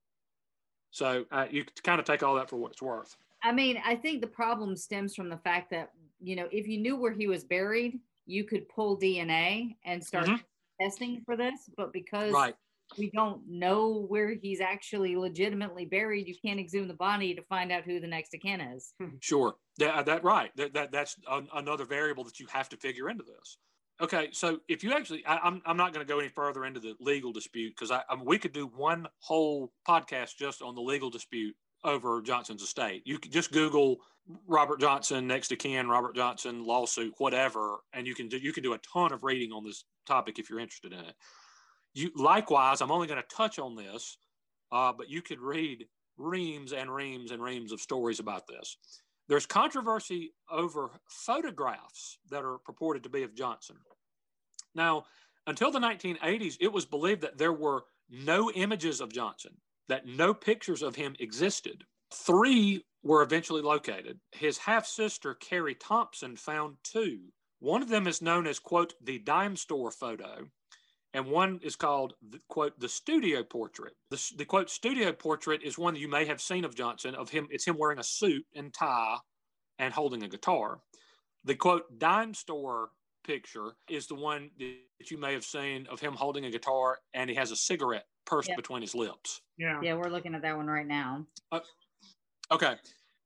So uh, you kind of take all that for what it's worth. I mean, I think the problem stems from the fact that, you know, if you knew where he was buried, you could pull DNA and start Mhm. testing for this. But because Right. we don't know where he's actually legitimately buried, you can't exhume the body to find out who the next of kin is. Hmm. Sure. That, uh, that right. That, that that's an, another variable that you have to figure into this. Okay, so if you actually, I, I'm I'm not going to go any further into the legal dispute because I, I mean, we could do one whole podcast just on the legal dispute over Johnson's estate. You could just Google Robert Johnson next to Ken, Robert Johnson lawsuit, whatever, and you can do you can do a ton of reading on this topic if you're interested in it. You likewise, I'm only going to touch on this, uh, but you could read reams and reams and reams of stories about this. There's controversy over photographs that are purported to be of Johnson. Now, until the 1980s, it was believed that there were no images of Johnson, that no pictures of him existed. Three were eventually located. His half sister, Carrie Thompson, found two. One of them is known as, quote, the dime store photo, and one is called, the, quote, the studio portrait. The, the, quote, studio portrait is one that you may have seen of Johnson, of him, it's him wearing a suit and tie and holding a guitar. The, quote, dime store picture is the one that you may have seen of him holding a guitar and he has a cigarette pursed Yeah. between his lips. Yeah. Yeah, we're looking at that one right now. Uh, Okay.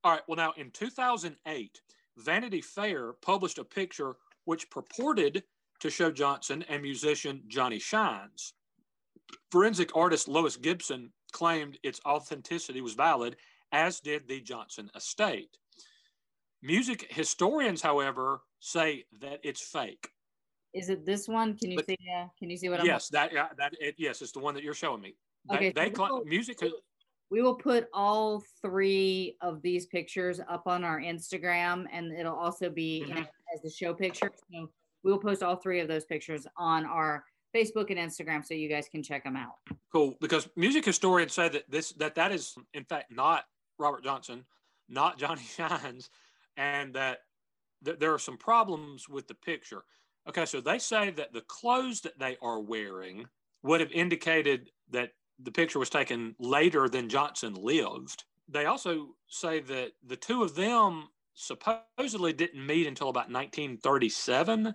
All right. Well, now in 2008, Vanity Fair published a picture which purported to show Johnson and musician Johnny Shines. Forensic artist Lois Gibson claimed its authenticity was valid, as did the Johnson estate. Music historians, however, say that it's fake. Is it this one? Can you But- see? Uh, can you see what I'm? yes, that yeah, that it, yes, it's the one that you're showing me. They, Okay, they so we'll- music. We will put all three of these pictures up on our Instagram, and it'll also be Mhm. as the show picture. So we will post all three of those pictures on our Facebook and Instagram, so you guys can check them out. Cool, because music historians say that this that that is in fact not Robert Johnson, not Johnny Shines, and that th- there are some problems with the picture. Okay, so they say that the clothes that they are wearing would have indicated that the picture was taken later than Johnson lived. They also say that the two of them supposedly didn't meet until about 1937.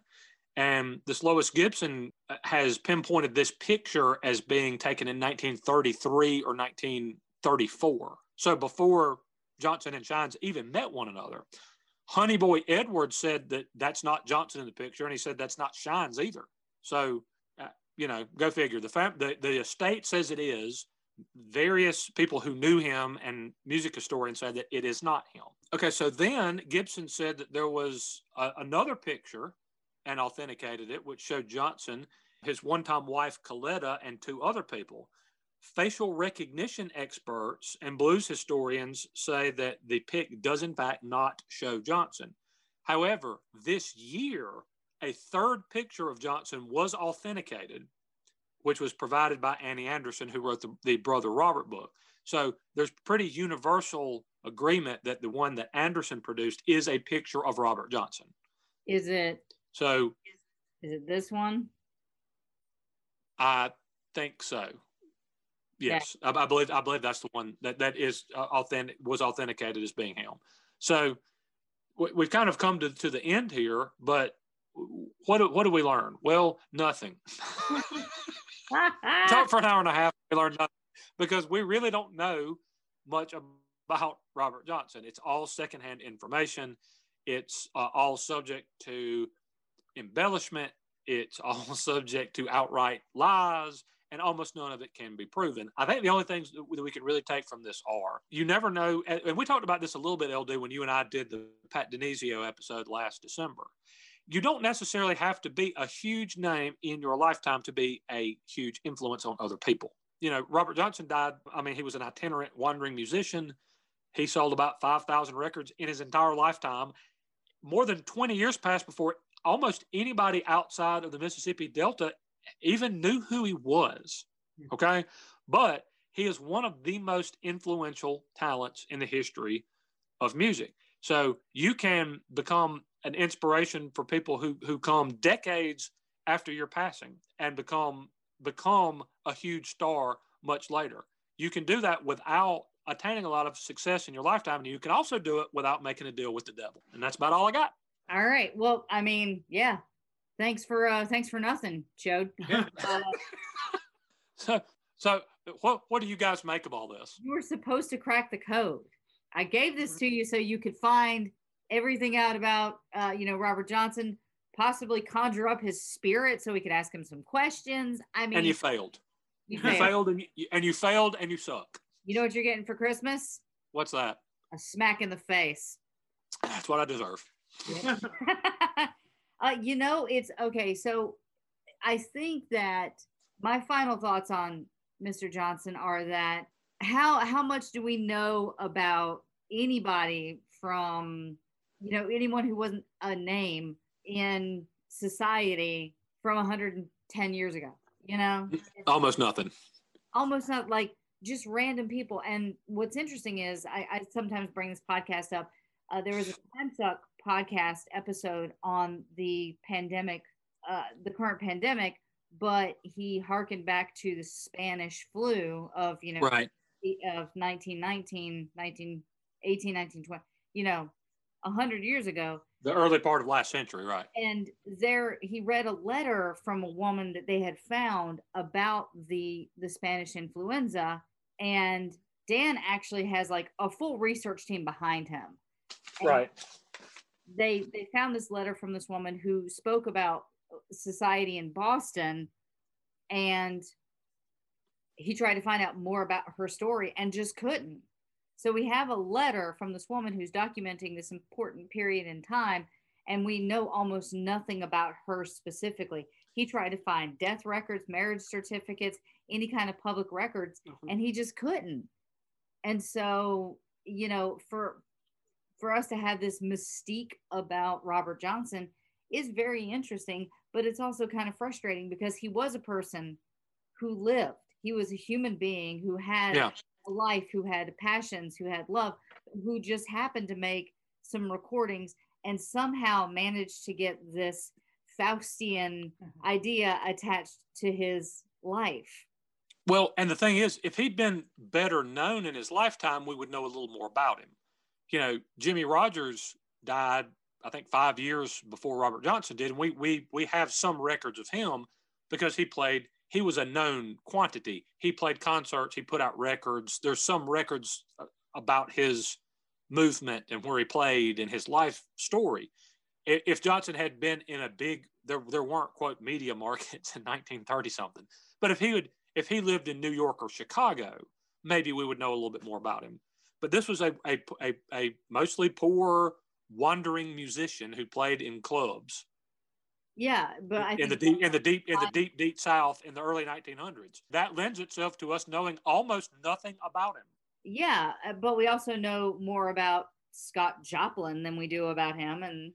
And this Lois Gibson uh, has pinpointed this picture as being taken in 1933 or 1934. So before Johnson and Shines even met one another. Honey Boy Edwards said that that's not Johnson in the picture, and he said that's not Shines either. So, you know, go figure. The, fam- the the estate says it is. Various people who knew him and music historians said that it is not him. Okay, so then Gibson said that there was a, another picture and authenticated it, which showed Johnson, his one time wife, Caletta, and two other people. Facial recognition experts and blues historians say that the pic does, in fact, not show Johnson. However, this year, a third picture of Johnson was authenticated, which was provided by Annye Anderson, who wrote the, the Brother Robert book. So there's pretty universal agreement that the one that Anderson produced is a picture of Robert Johnson. Is it? So Is it this one? I think so. Yes, I, I believe I believe that's the one that that is uh, authentic was authenticated as being him. So we, we've kind of come to, to the end here, but what do, what do we learn? Well, nothing. Talk for an hour and a half. We learned nothing because we really don't know much about Robert Johnson. It's all secondhand information. It's uh, all subject to embellishment. It's all subject to outright lies, and almost none of it can be proven. I think the only things that we can really take from this are you never know. And we talked about this a little bit, LD, when you and I did the Pat DiNizio episode last December. You don't necessarily have to be a huge name in your lifetime to be a huge influence on other people. You know, Robert Johnson died. I mean, he was an itinerant, wandering musician. He sold about 5,000 records in his entire lifetime. More than 20 years passed before almost anybody outside of the Mississippi Delta even knew who he was. Hmm. Okay. But he is one of the most influential talents in the history of music. So you can become an inspiration for people who, who come decades after your passing and become become a huge star much later. You can do that without attaining a lot of success in your lifetime, and you can also do it without making a deal with the devil. And that's about all I got. All right. Well, I mean, yeah. Thanks for uh thanks for nothing, Chode. Uh, so so what what do you guys make of all this? You were supposed to crack the code. I gave this to you so you could find everything out about uh, you know, Robert Johnson, possibly conjure up his spirit so we could ask him some questions. I mean And you failed. You, you failed. failed, and you, and you failed and you suck. You know what you're getting for Christmas? What's that? A smack in the face. That's what I deserve. uh, you know, it's okay. So I think that my final thoughts on Mr. Johnson are that how how much do we know about anybody from you know anyone who wasn't a name in society from 110 years ago you know? Almost nothing. Almost not like just random people. And what's interesting is i, I sometimes bring this podcast up. Uh, there was a time suck podcast episode on the pandemic, uh, the current pandemic, but he harkened back to the Spanish flu of, you know, right. Of 1919, 1918, 1920, you know, 100 years ago. The early part of last century, right. And there he read a letter from a woman that they had found about the the Spanish influenza and Dan actually has like a full research team behind him. And right they they found this letter from this woman who spoke about society in Boston and he tried to find out more about her story and just couldn't. So we have a letter from this woman who's documenting this important period in time and we know almost nothing about her specifically. He tried to find death records, marriage certificates, any kind of public records mm-hmm. and he just couldn't. And so, you know, for for us to have this mystique about Robert Johnson is very interesting, but it's also kind of frustrating because he was a person who lived. He was a human being who had yeah. a life, who had passions, who had love, who just happened to make some recordings and somehow managed to get this Faustian mm-hmm. idea attached to his life. Well, and the thing is, if he'd been better known in his lifetime, we would know a little more about him you know, Jimmie Rodgers died, I think, five years before Robert Johnson did. And we, we, we have some records of him because he played, he was a known quantity. He played concerts, he put out records. There's some records uh, about his movement and where he played and his life story. If Johnson had been in a big, there, there weren't quote media markets in 1930 something, but if he would, if he lived in New York or Chicago, maybe we would know a little bit more about him. But this was a, a, a, a mostly poor, wandering musician who played in clubs. Yeah, but I in the deep in the deep in the deep deep South in the early 1900s. That lends itself to us knowing almost nothing about him. Yeah, uh, but we also know more about Scott Joplin than we do about him, and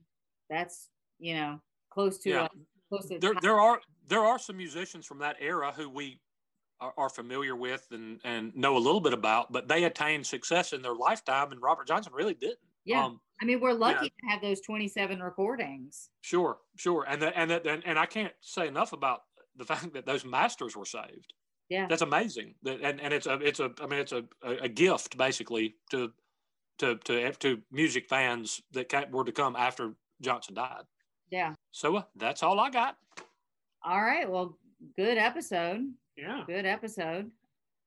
that's you know close to yeah. close to. There, there are there are some musicians from that era who we are, are, familiar with and, and know a little bit about, but they attained success in their lifetime, and Robert Johnson really didn't. Yeah. Um, I mean, we're lucky to have those 27 recordings. Sure, sure. And the, and, the, and and I can't say enough about the fact that those masters were saved. Yeah. That's amazing. And and it's a it's a I mean it's a, a gift basically to to to to music fans that were to come after Johnson died. Yeah. So uh, that's all I got. All right. Well, good episode. Yeah. Good episode.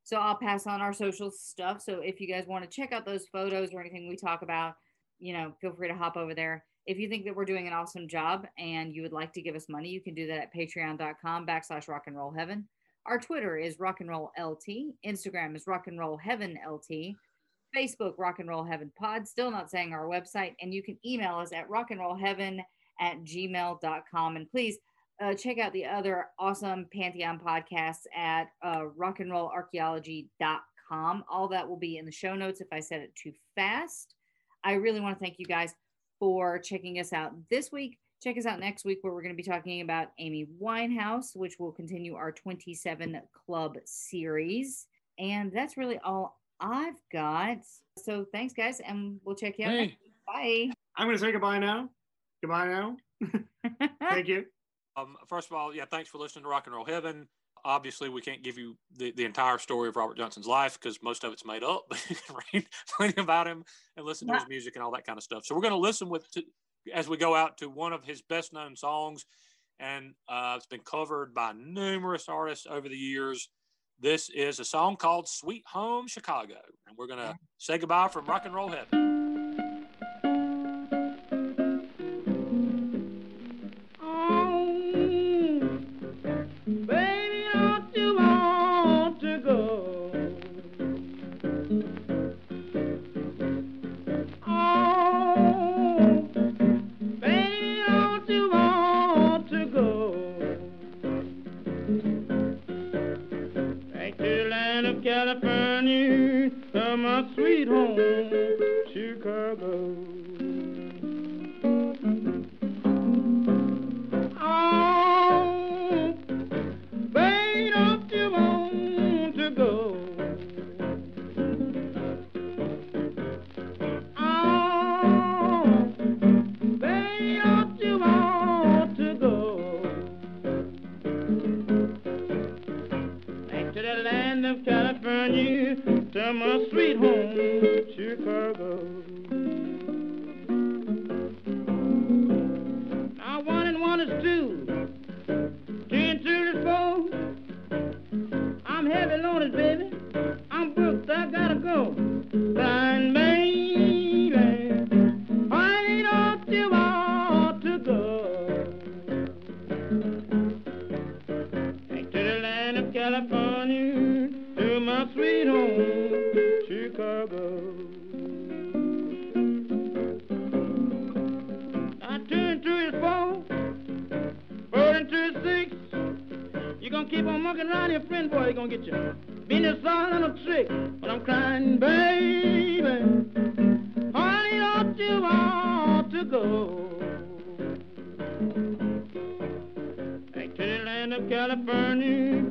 So I'll pass on our social stuff. So if you guys want to check out those photos or anything we talk about, you know, feel free to hop over there. If you think that we're doing an awesome job and you would like to give us money, you can do that at patreon.com backslash rock and roll heaven. Our Twitter is rock and roll LT. Instagram is rock and roll heaven LT. Facebook, rock and roll heaven pod. Still not saying our website. And you can email us at rock and roll heaven at gmail.com. And please uh, check out the other awesome Pantheon podcasts at uh, rockandrollarchaeology.com. All that will be in the show notes if I said it too fast. I really want to thank you guys for checking us out this week. Check us out next week where we're going to be talking about Amy Winehouse, which will continue our 27 Club series. And that's really all I've got. So thanks, guys, and we'll check you out. Hey. next week. Bye. I'm going to say goodbye now. Goodbye now. Thank you. Um, first of all, yeah, thanks for listening to Rock and Roll Heaven. Obviously, we can't give you the, the entire story of Robert Johnson's life because most of it's made up, but you can read plenty about him and listen to his music and all that kind of stuff. So we're going to listen with to, as we go out to one of his best known songs, and uh, it's been covered by numerous artists over the years. This is a song called "Sweet Home Chicago," and we're going to say goodbye from Rock and Roll Heaven. Mucking around here, friend boy, you gonna get your business all on a trick. But I'm crying, baby, honey, don't you want to go? Back to the land of California,